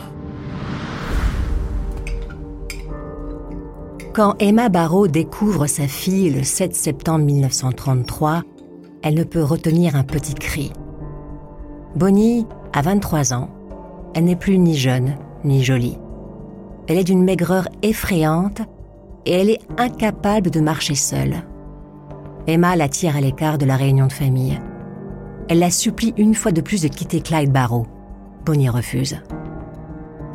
S2: Quand Emma Barrow découvre sa fille le 7 septembre 1933, elle ne peut retenir un petit cri. Bonnie a 23 ans. Elle n'est plus ni jeune ni jolie. Elle est d'une maigreur effrayante et elle est incapable de marcher seule. Emma la tire à l'écart de la réunion de famille. Elle la supplie une fois de plus de quitter Clyde Barrow. Bonnie refuse.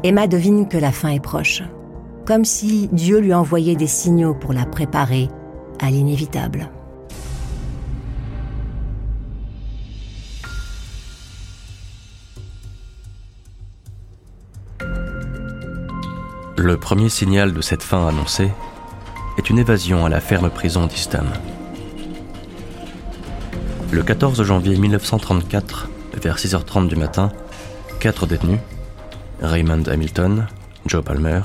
S2: Emma devine que la fin est proche, comme si Dieu lui envoyait des signaux pour la préparer à l'inévitable.
S3: Le premier signal de cette fin annoncée est une évasion à la ferme prison d'Istam. Le 14 janvier 1934, vers 6h30 du matin, quatre détenus, Raymond Hamilton, Joe Palmer,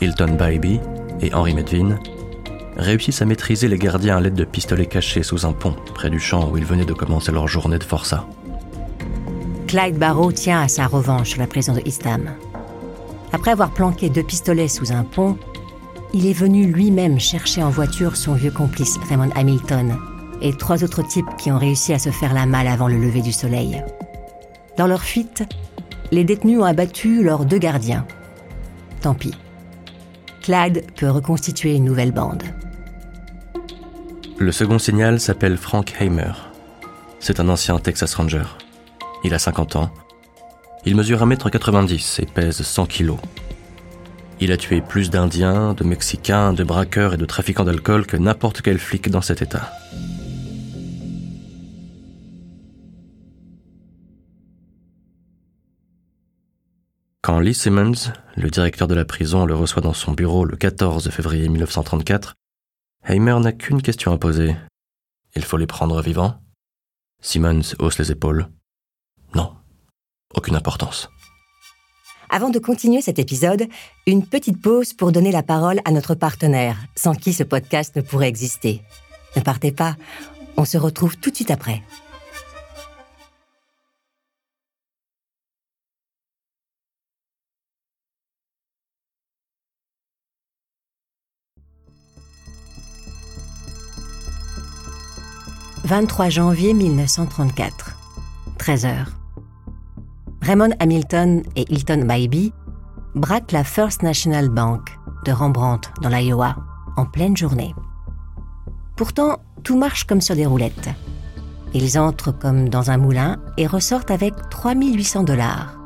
S3: Hilton Bybee et Henry Medvin, réussissent à maîtriser les gardiens à l'aide de pistolets cachés sous un pont près du champ où ils venaient de commencer leur journée de forçat.
S2: Clyde Barrow tient à sa revanche sur la prison de. Après avoir planqué deux pistolets sous un pont, il est venu lui-même chercher en voiture son vieux complice Raymond Hamilton et trois autres types qui ont réussi à se faire la malle avant le lever du soleil. Dans leur fuite, les détenus ont abattu leurs deux gardiens. Tant pis. Clyde peut reconstituer une nouvelle bande.
S3: Le second signal s'appelle Frank Hamer. c'est un ancien Texas Ranger. Il a 50 ans. Il mesure 1m90 et pèse 100 kg. Il a tué plus d'Indiens, de Mexicains, de braqueurs et de trafiquants d'alcool que n'importe quel flic dans cet État. Quand Lee Simmons, le directeur de la prison, le reçoit dans son bureau le 14 février 1934, Heimer n'a qu'une question à poser. Il faut les prendre vivants Simmons hausse les épaules. Aucune importance.
S2: Avant de continuer cet épisode, une petite pause pour donner la parole à notre partenaire, sans qui ce podcast ne pourrait exister. Ne partez pas, on se retrouve tout de suite après. « 23 janvier 1934, 13 heures. Raymond Hamilton et Hilton Bybee braquent la First National Bank de Rembrandt dans l'Iowa en pleine journée. Pourtant, tout marche comme sur des roulettes. Ils entrent comme dans un moulin et ressortent avec 3800 dollars.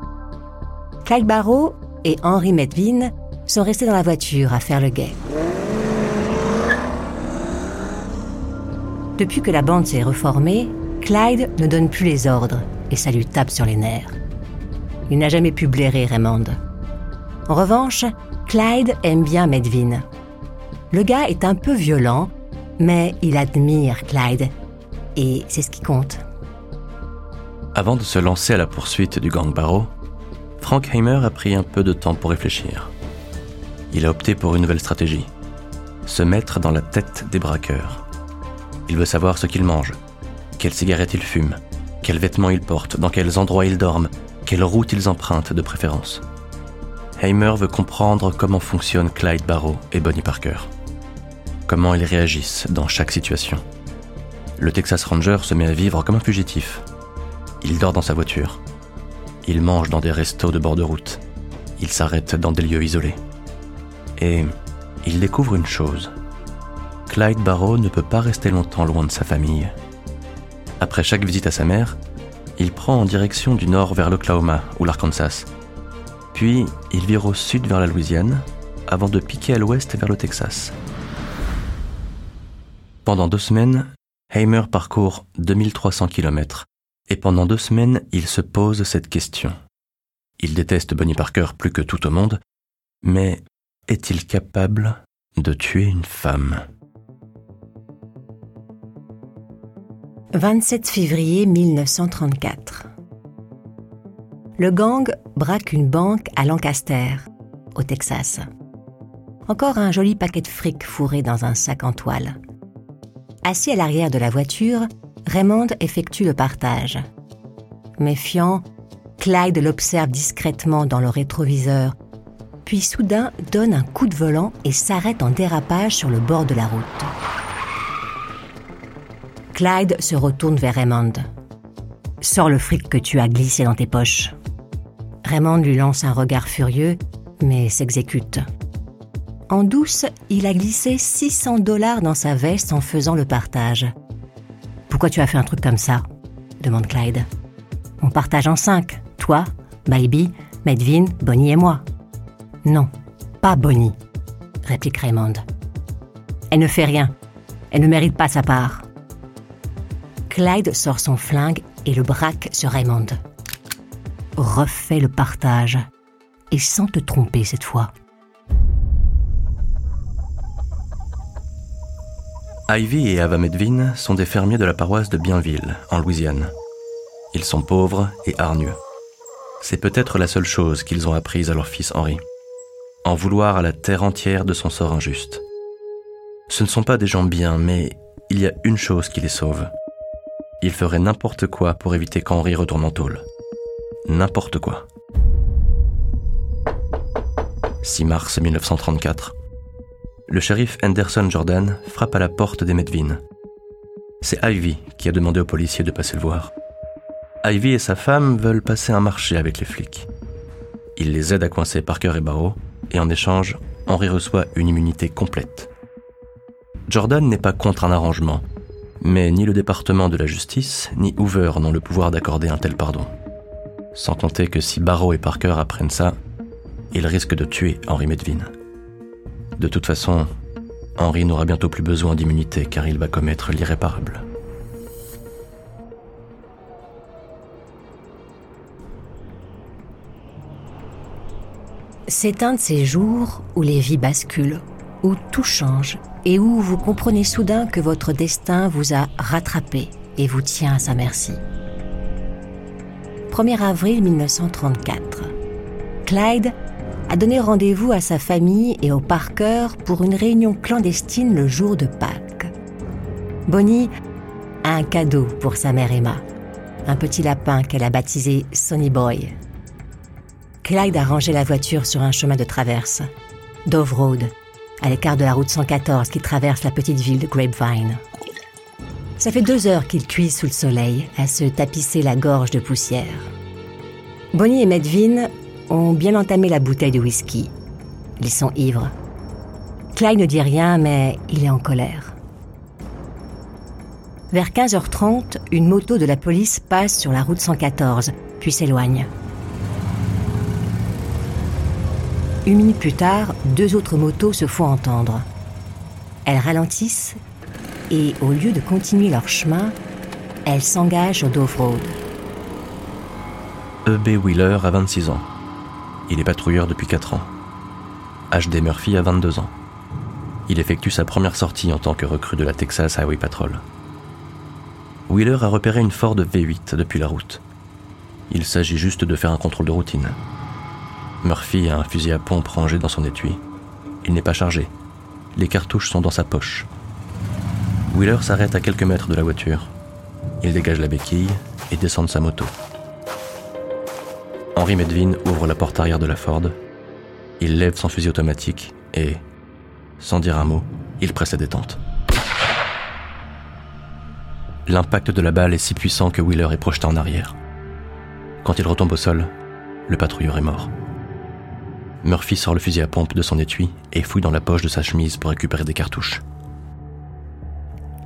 S2: Clyde Barrow et Henry Medvin sont restés dans la voiture à faire le guet. Depuis que la bande s'est reformée, Clyde ne donne plus les ordres et ça lui tape sur les nerfs. Il n'a jamais pu blairer Raymond. En revanche, Clyde aime bien Medvin. Le gars est un peu violent, mais il admire Clyde. Et c'est ce qui compte.
S3: Avant de se lancer à la poursuite du gang Barrow, Frank Heimer a pris un peu de temps pour réfléchir. Il a opté pour une nouvelle stratégie. Se mettre dans la tête des braqueurs. Il veut savoir ce qu'ils mangent, quelles cigarettes ils fument, quels vêtements ils portent, dans quels endroits ils dorment, quelle route ils empruntent de préférence. Heimer veut comprendre comment fonctionnent Clyde Barrow et Bonnie Parker. Comment ils réagissent dans chaque situation. Le Texas Ranger se met à vivre comme un fugitif. Il dort dans sa voiture. Il mange dans des restos de bord de route. Il s'arrête dans des lieux isolés. Et il découvre une chose. Clyde Barrow ne peut pas rester longtemps loin de sa famille. Après chaque visite à sa mère, il prend en direction du nord vers l'Oklahoma ou l'Arkansas. Puis il vire au sud vers la Louisiane, avant de piquer à l'ouest vers le Texas. Pendant deux semaines, Heimer parcourt 2300 km, et pendant deux semaines, il se pose cette question. Il déteste Bonnie Parker plus que tout au monde, mais est-il capable de tuer une femme?
S2: 27 février 1934. Le gang braque une banque à Lancaster, au Texas. Encore un joli paquet de fric fourré dans un sac en toile. Assis à l'arrière de la voiture, Raymond effectue le partage. Méfiant, Clyde l'observe discrètement dans le rétroviseur, puis soudain donne un coup de volant et s'arrête en dérapage sur le bord de la route. Clyde se retourne vers Raymond. Sors le fric que tu as glissé dans tes poches. Raymond lui lance un regard furieux, mais s'exécute. En douce, il a glissé 600 dollars dans sa veste en faisant le partage. Pourquoi tu as fait un truc comme ça? demande Clyde. On partage en cinq. Toi, Baby, Medvin, Bonnie et moi. Non, pas Bonnie, réplique Raymond. Elle ne fait rien. Elle ne mérite pas sa part. Clyde sort son flingue et le braque sur Raymond. Refais le partage, et sans te tromper cette fois.
S3: Ivy et Ava Medvin sont des fermiers de la paroisse de Bienville, en Louisiane. Ils sont pauvres et hargneux. C'est peut-être la seule chose qu'ils ont apprise à leur fils Henri. En vouloir à la terre entière de son sort injuste. Ce ne sont pas des gens bien, mais il y a une chose qui les sauve. Il ferait n'importe quoi pour éviter qu'Henri retourne en tôle. N'importe quoi. 6 mars 1934. Le shérif Anderson Jordan frappe à la porte des Medvin. C'est Ivy qui a demandé aux policiers de passer le voir. Ivy et sa femme veulent passer un marché avec les flics. Il les aide à coincer Parker et Barrow, et en échange, Henri reçoit une immunité complète. Jordan n'est pas contre un arrangement, Mais ni le département de la justice, ni Hoover n'ont le pouvoir d'accorder un tel pardon. Sans compter que si Barrow et Parker apprennent ça, ils risquent de tuer Henry Medvin. De toute façon, Henry n'aura bientôt plus besoin d'immunité car il va commettre l'irréparable.
S2: C'est un de ces jours où les vies basculent, où tout change et où vous comprenez soudain que votre destin vous a rattrapé et vous tient à sa merci. 1er avril 1934. Clyde a donné rendez-vous à sa famille et au Parker pour une réunion clandestine le jour de Pâques. Bonnie a un cadeau pour sa mère Emma, un petit lapin qu'elle a baptisé Sonny Boy. Clyde a rangé la voiture sur un chemin de traverse, Dove Road, à l'écart de la route 114 qui traverse la petite ville de Grapevine. Ça fait deux heures qu'ils cuisent sous le soleil, à se tapisser la gorge de poussière. Bonnie et Medvin ont bien entamé la bouteille de whisky. Ils sont ivres. Clyde ne dit rien, mais il est en colère. Vers 15h30, une moto de la police passe sur la route 114, puis s'éloigne. Une minute plus tard, deux autres motos se font entendre. Elles ralentissent et, au lieu de continuer leur chemin, elles s'engagent au Dove Road.
S3: E.B. Wheeler a 26 ans. Il est patrouilleur depuis 4 ans. H.D. Murphy a 22 ans. Il effectue sa première sortie en tant que recrue de la Texas Highway Patrol. Wheeler a repéré une Ford V8 depuis la route. Il s'agit juste de faire un contrôle de routine. Murphy a un fusil à pompe rangé dans son étui. Il n'est pas chargé. Les cartouches sont dans sa poche. Wheeler s'arrête à quelques mètres de la voiture. Il dégage la béquille et descend de sa moto. Henry Medvin ouvre la porte arrière de la Ford. Il lève son fusil automatique et, sans dire un mot, il presse la détente. L'impact de la balle est si puissant que Wheeler est projeté en arrière. Quand il retombe au sol, le patrouilleur est mort. Murphy sort le fusil à pompe de son étui et fouille dans la poche de sa chemise pour récupérer des cartouches.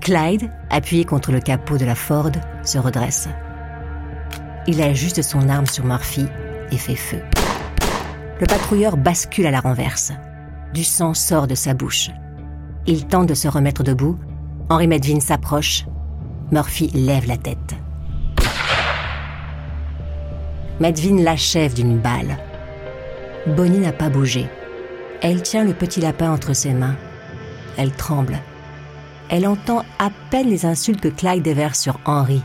S2: Clyde, appuyé contre le capot de la Ford, se redresse. Il ajuste son arme sur Murphy et fait feu. Le patrouilleur bascule à la renverse. Du sang sort de sa bouche. Il tente de se remettre debout. Henry Medvin s'approche. Murphy lève la tête. Medvin l'achève d'une balle. Bonnie n'a pas bougé. Elle tient le petit lapin entre ses mains. Elle tremble. Elle entend à peine les insultes que Clyde déverse sur Henry.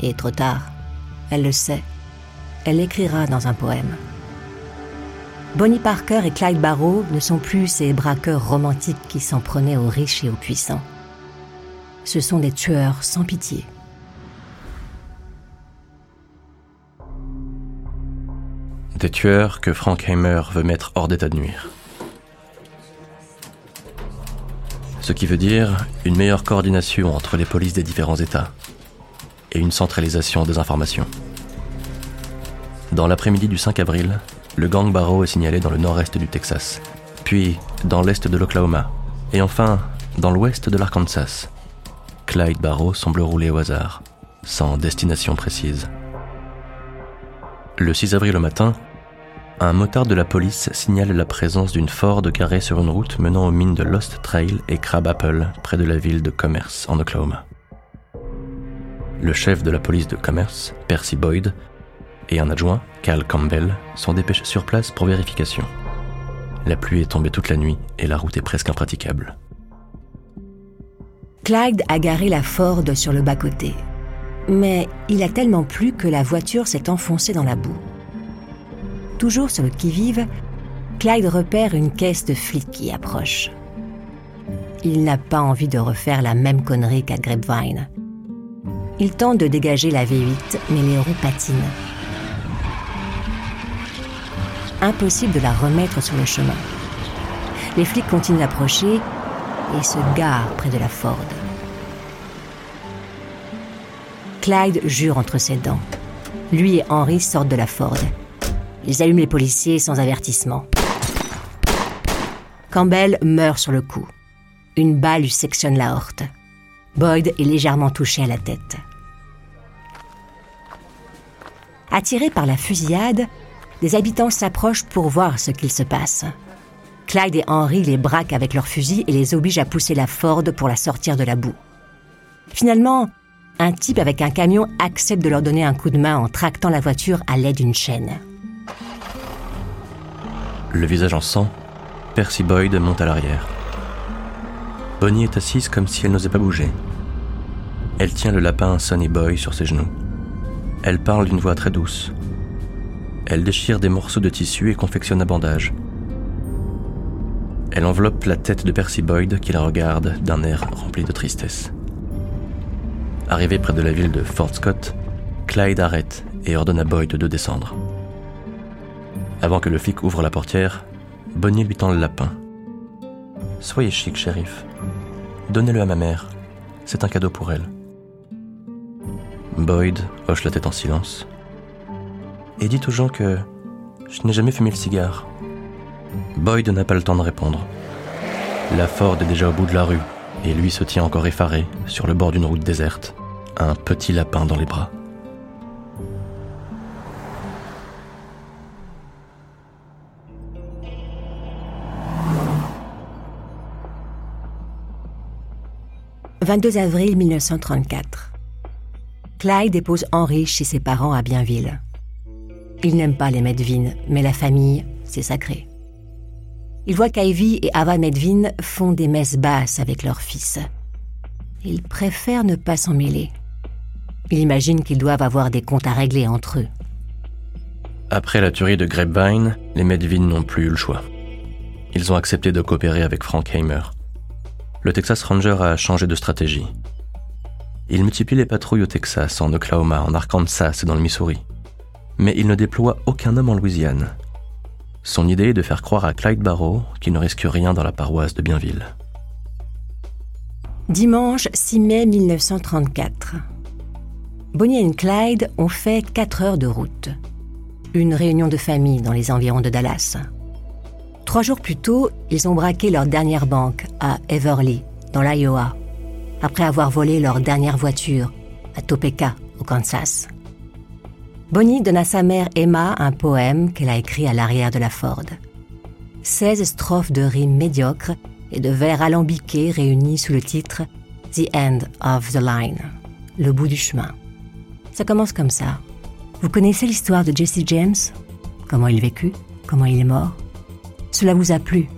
S2: Et trop tard, elle le sait. Elle l'écrira dans un poème. Bonnie Parker et Clyde Barrow ne sont plus ces braqueurs romantiques qui s'en prenaient aux riches et aux puissants. Ce sont des tueurs sans pitié.
S3: Des tueurs que Frank Heimer veut mettre hors d'état de nuire. Ce qui veut dire une meilleure coordination entre les polices des différents États et une centralisation des informations. Dans l'après-midi du 5 avril, le gang Barrow est signalé dans le nord-est du Texas, puis dans l'est de l'Oklahoma, et enfin dans l'ouest de l'Arkansas. Clyde Barrow semble rouler au hasard, sans destination précise. Le 6 avril au matin, un motard de la police signale la présence d'une Ford garée sur une route menant aux mines de Lost Trail et Crab Apple, près de la ville de Commerce, en Oklahoma. Le chef de la police de Commerce, Percy Boyd, et un adjoint, Cal Campbell, sont dépêchés sur place pour vérification. La pluie est tombée toute la nuit et la route est presque impraticable.
S2: Clyde a garé la Ford sur le bas-côté. Mais il a tellement plu que la voiture s'est enfoncée dans la boue. Toujours sur le qui-vive, Clyde repère une caisse de flics qui approche. Il n'a pas envie de refaire la même connerie qu'à Grapevine. Il tente de dégager la V8, mais les roues patinent impossible de la remettre sur le chemin. Les flics continuent d'approcher et se garent près de la Ford. Clyde jure entre ses dents. Lui et Henry sortent de la Ford. Ils allument les policiers sans avertissement. Campbell meurt sur le coup. Une balle lui sectionne la horte. Boyd est légèrement touché à la tête. Attirés par la fusillade, des habitants s'approchent pour voir ce qu'il se passe. Clyde et Henry les braquent avec leurs fusils et les obligent à pousser la Ford pour la sortir de la boue. Finalement, un type avec un camion accepte de leur donner un coup de main en tractant la voiture à l'aide d'une chaîne.
S3: Le visage en sang, Percy Boyd monte à l'arrière. Bonnie est assise comme si elle n'osait pas bouger. Elle tient le lapin Sonny Boy sur ses genoux. Elle parle d'une voix très douce. Elle déchire des morceaux de tissu et confectionne un bandage. Elle enveloppe la tête de Percy Boyd qui la regarde d'un air rempli de tristesse. Arrivé près de la ville de Fort Scott, Clyde arrête et ordonne à Boyd de descendre. Avant que le flic ouvre la portière, Bonnie lui tend le lapin. Soyez chic, shérif. Donnez-le à ma mère. C'est un cadeau pour elle. Boyd hoche la tête en silence. Et dit aux gens que je n'ai jamais fumé le cigare. Boyd n'a pas le temps de répondre. La Ford est déjà au bout de la rue et lui se tient encore effaré sur le bord d'une route déserte, un petit lapin dans les bras.
S2: « 22 avril 1934. Clyde dépose Henry chez ses parents à Bienville. Il n'aime pas les Medvin, mais la famille, c'est sacré. Il voit qu'Ivy et Ava Medvin font des messes basses avec leur fils. Il préfère ne pas s'en mêler. Il imagine qu'ils doivent avoir des comptes à régler entre eux.
S3: Après la tuerie de Grapevine, les Medvin n'ont plus eu le choix. Ils ont accepté de coopérer avec Frank Hamer. Le Texas Ranger a changé de stratégie. Il multiplie les patrouilles au Texas, en Oklahoma, en Arkansas et dans le Missouri. Mais il ne déploie aucun homme en Louisiane, son idée est de faire croire à Clyde Barrow qu'il ne risque rien dans la paroisse de Bienville.
S2: Dimanche 6 mai 1934. Bonnie et Clyde ont fait 4 heures de route. Une réunion de famille dans les environs de Dallas. Trois jours plus tôt, ils ont braqué leur dernière banque à Everly, dans l'Iowa, après avoir volé leur dernière voiture à Topeka, au Kansas. Bonnie donne à sa mère Emma un poème qu'elle a écrit à l'arrière de la Ford. 16 strophes de rimes médiocres et de vers alambiqués réunis sous le titre The End of the Line, le bout du chemin. Ça commence comme ça. Vous connaissez l'histoire de Jesse James? Comment il vécut? Comment il est mort? Cela vous a plu?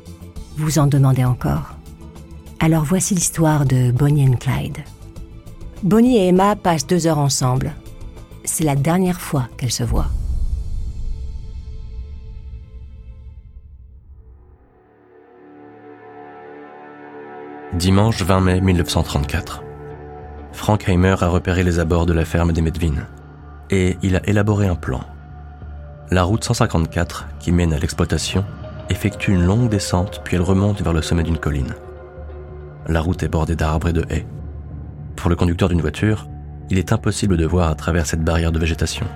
S2: Vous en demandez encore Alors voici l'histoire de Bonnie et Clyde. Bonnie et Emma passent deux heures ensemble, c'est la dernière fois qu'elles se voient.
S3: Dimanche 20 mai 1934. Frank Heimer a repéré les abords de la ferme des Medvin et il a élaboré un plan. La route 154, qui mène à l'exploitation, effectue une longue descente puis elle remonte vers le sommet d'une colline. La route est bordée d'arbres et de haies. Pour le conducteur d'une voiture, il est impossible de voir à travers cette barrière de végétation.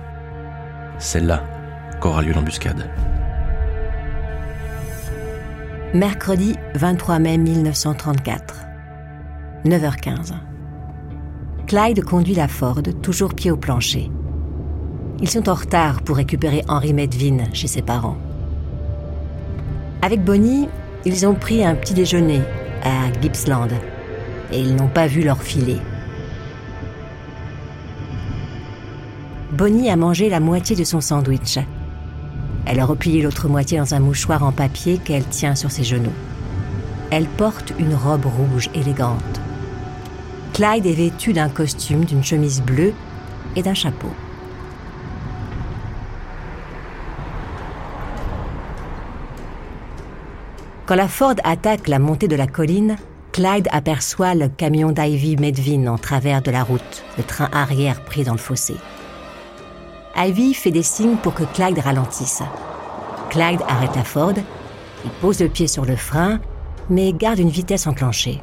S3: C'est là qu'aura lieu l'embuscade.
S2: Mercredi 23 mai 1934. 9h15. Clyde conduit la Ford, toujours pied au plancher. Ils sont en retard pour récupérer Henry Medvin chez ses parents. Avec Bonnie, ils ont pris un petit déjeuner à Gippsland et ils n'ont pas vu leur filet. Bonnie a mangé la moitié de son sandwich. Elle a replié l'autre moitié dans un mouchoir en papier qu'elle tient sur ses genoux. Elle porte une robe rouge élégante. Clyde est vêtu d'un costume, d'une chemise bleue et d'un chapeau. Quand la Ford attaque la montée de la colline, Clyde aperçoit le camion d'Ivy Medvin en travers de la route, le train arrière pris dans le fossé. Ivy fait des signes pour que Clyde ralentisse. Clyde arrête la Ford, il pose le pied sur le frein, mais garde une vitesse enclenchée.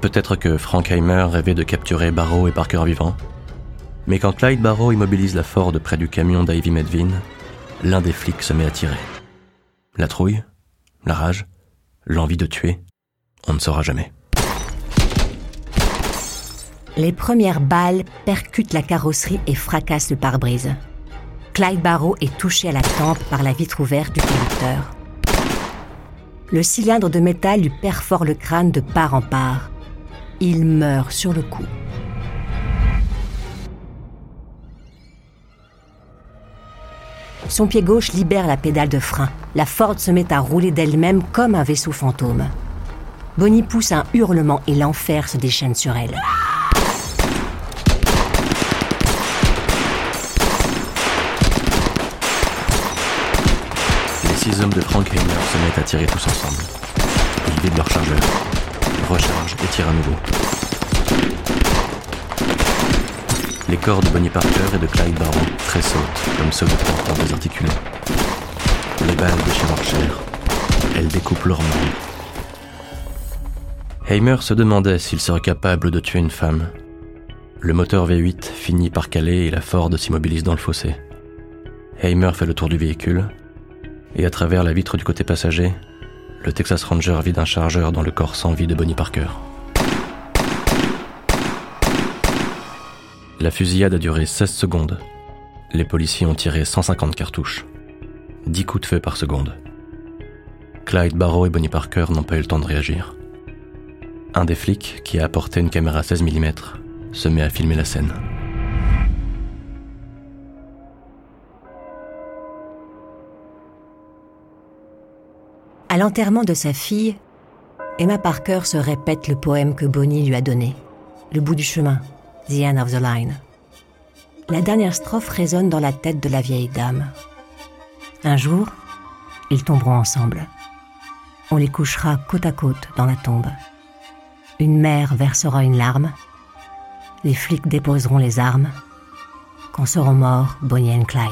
S3: Peut-être que Frank Heimer rêvait de capturer Barrow et Parker vivants. Mais quand Clyde Barrow immobilise la Ford près du camion d'Ivy Medvin, l'un des flics se met à tirer. La trouille, la rage, l'envie de tuer, on ne saura jamais.
S2: Les premières balles percutent la carrosserie et fracassent le pare-brise. Clyde Barrow est touché à la tempe par la vitre ouverte du conducteur. Le cylindre de métal lui perfore le crâne de part en part. Il meurt sur le coup. Son pied gauche libère la pédale de frein. La Ford se met à rouler d'elle-même comme un vaisseau fantôme. Bonnie pousse un hurlement et l'enfer se déchaîne sur elle.
S3: Les six hommes de Frank Heimer se mettent à tirer tous ensemble. Ils vident leur chargeur, rechargent et tirent à nouveau. Les corps de Bonnie Parker et de Clyde Barrow tressautent comme ceux de porteurs désarticulés. Les balles déchirent leur chair. Elles découpent leurs membres. Heimer se demandait s'il serait capable de tuer une femme. Le moteur V8 finit par caler et la Ford s'immobilise dans le fossé. Heimer fait le tour du véhicule et à travers la vitre du côté passager, le Texas Ranger vide un chargeur dans le corps sans vie de Bonnie Parker. La fusillade a duré 16 secondes. Les policiers ont tiré 150 cartouches. 10 coups de feu par seconde. Clyde Barrow et Bonnie Parker n'ont pas eu le temps de réagir. Un des flics, qui a apporté une caméra 16 mm, se met à filmer la scène.
S2: À l'enterrement de sa fille, Emma Parker se répète le poème que Bonnie lui a donné. Le bout du chemin, The End of the Line. La dernière strophe résonne dans la tête de la vieille dame. Un jour, ils tomberont ensemble. On les couchera côte à côte dans la tombe. Une mère versera une larme. Les flics déposeront les armes. Quand seront morts Bonnie et Clyde.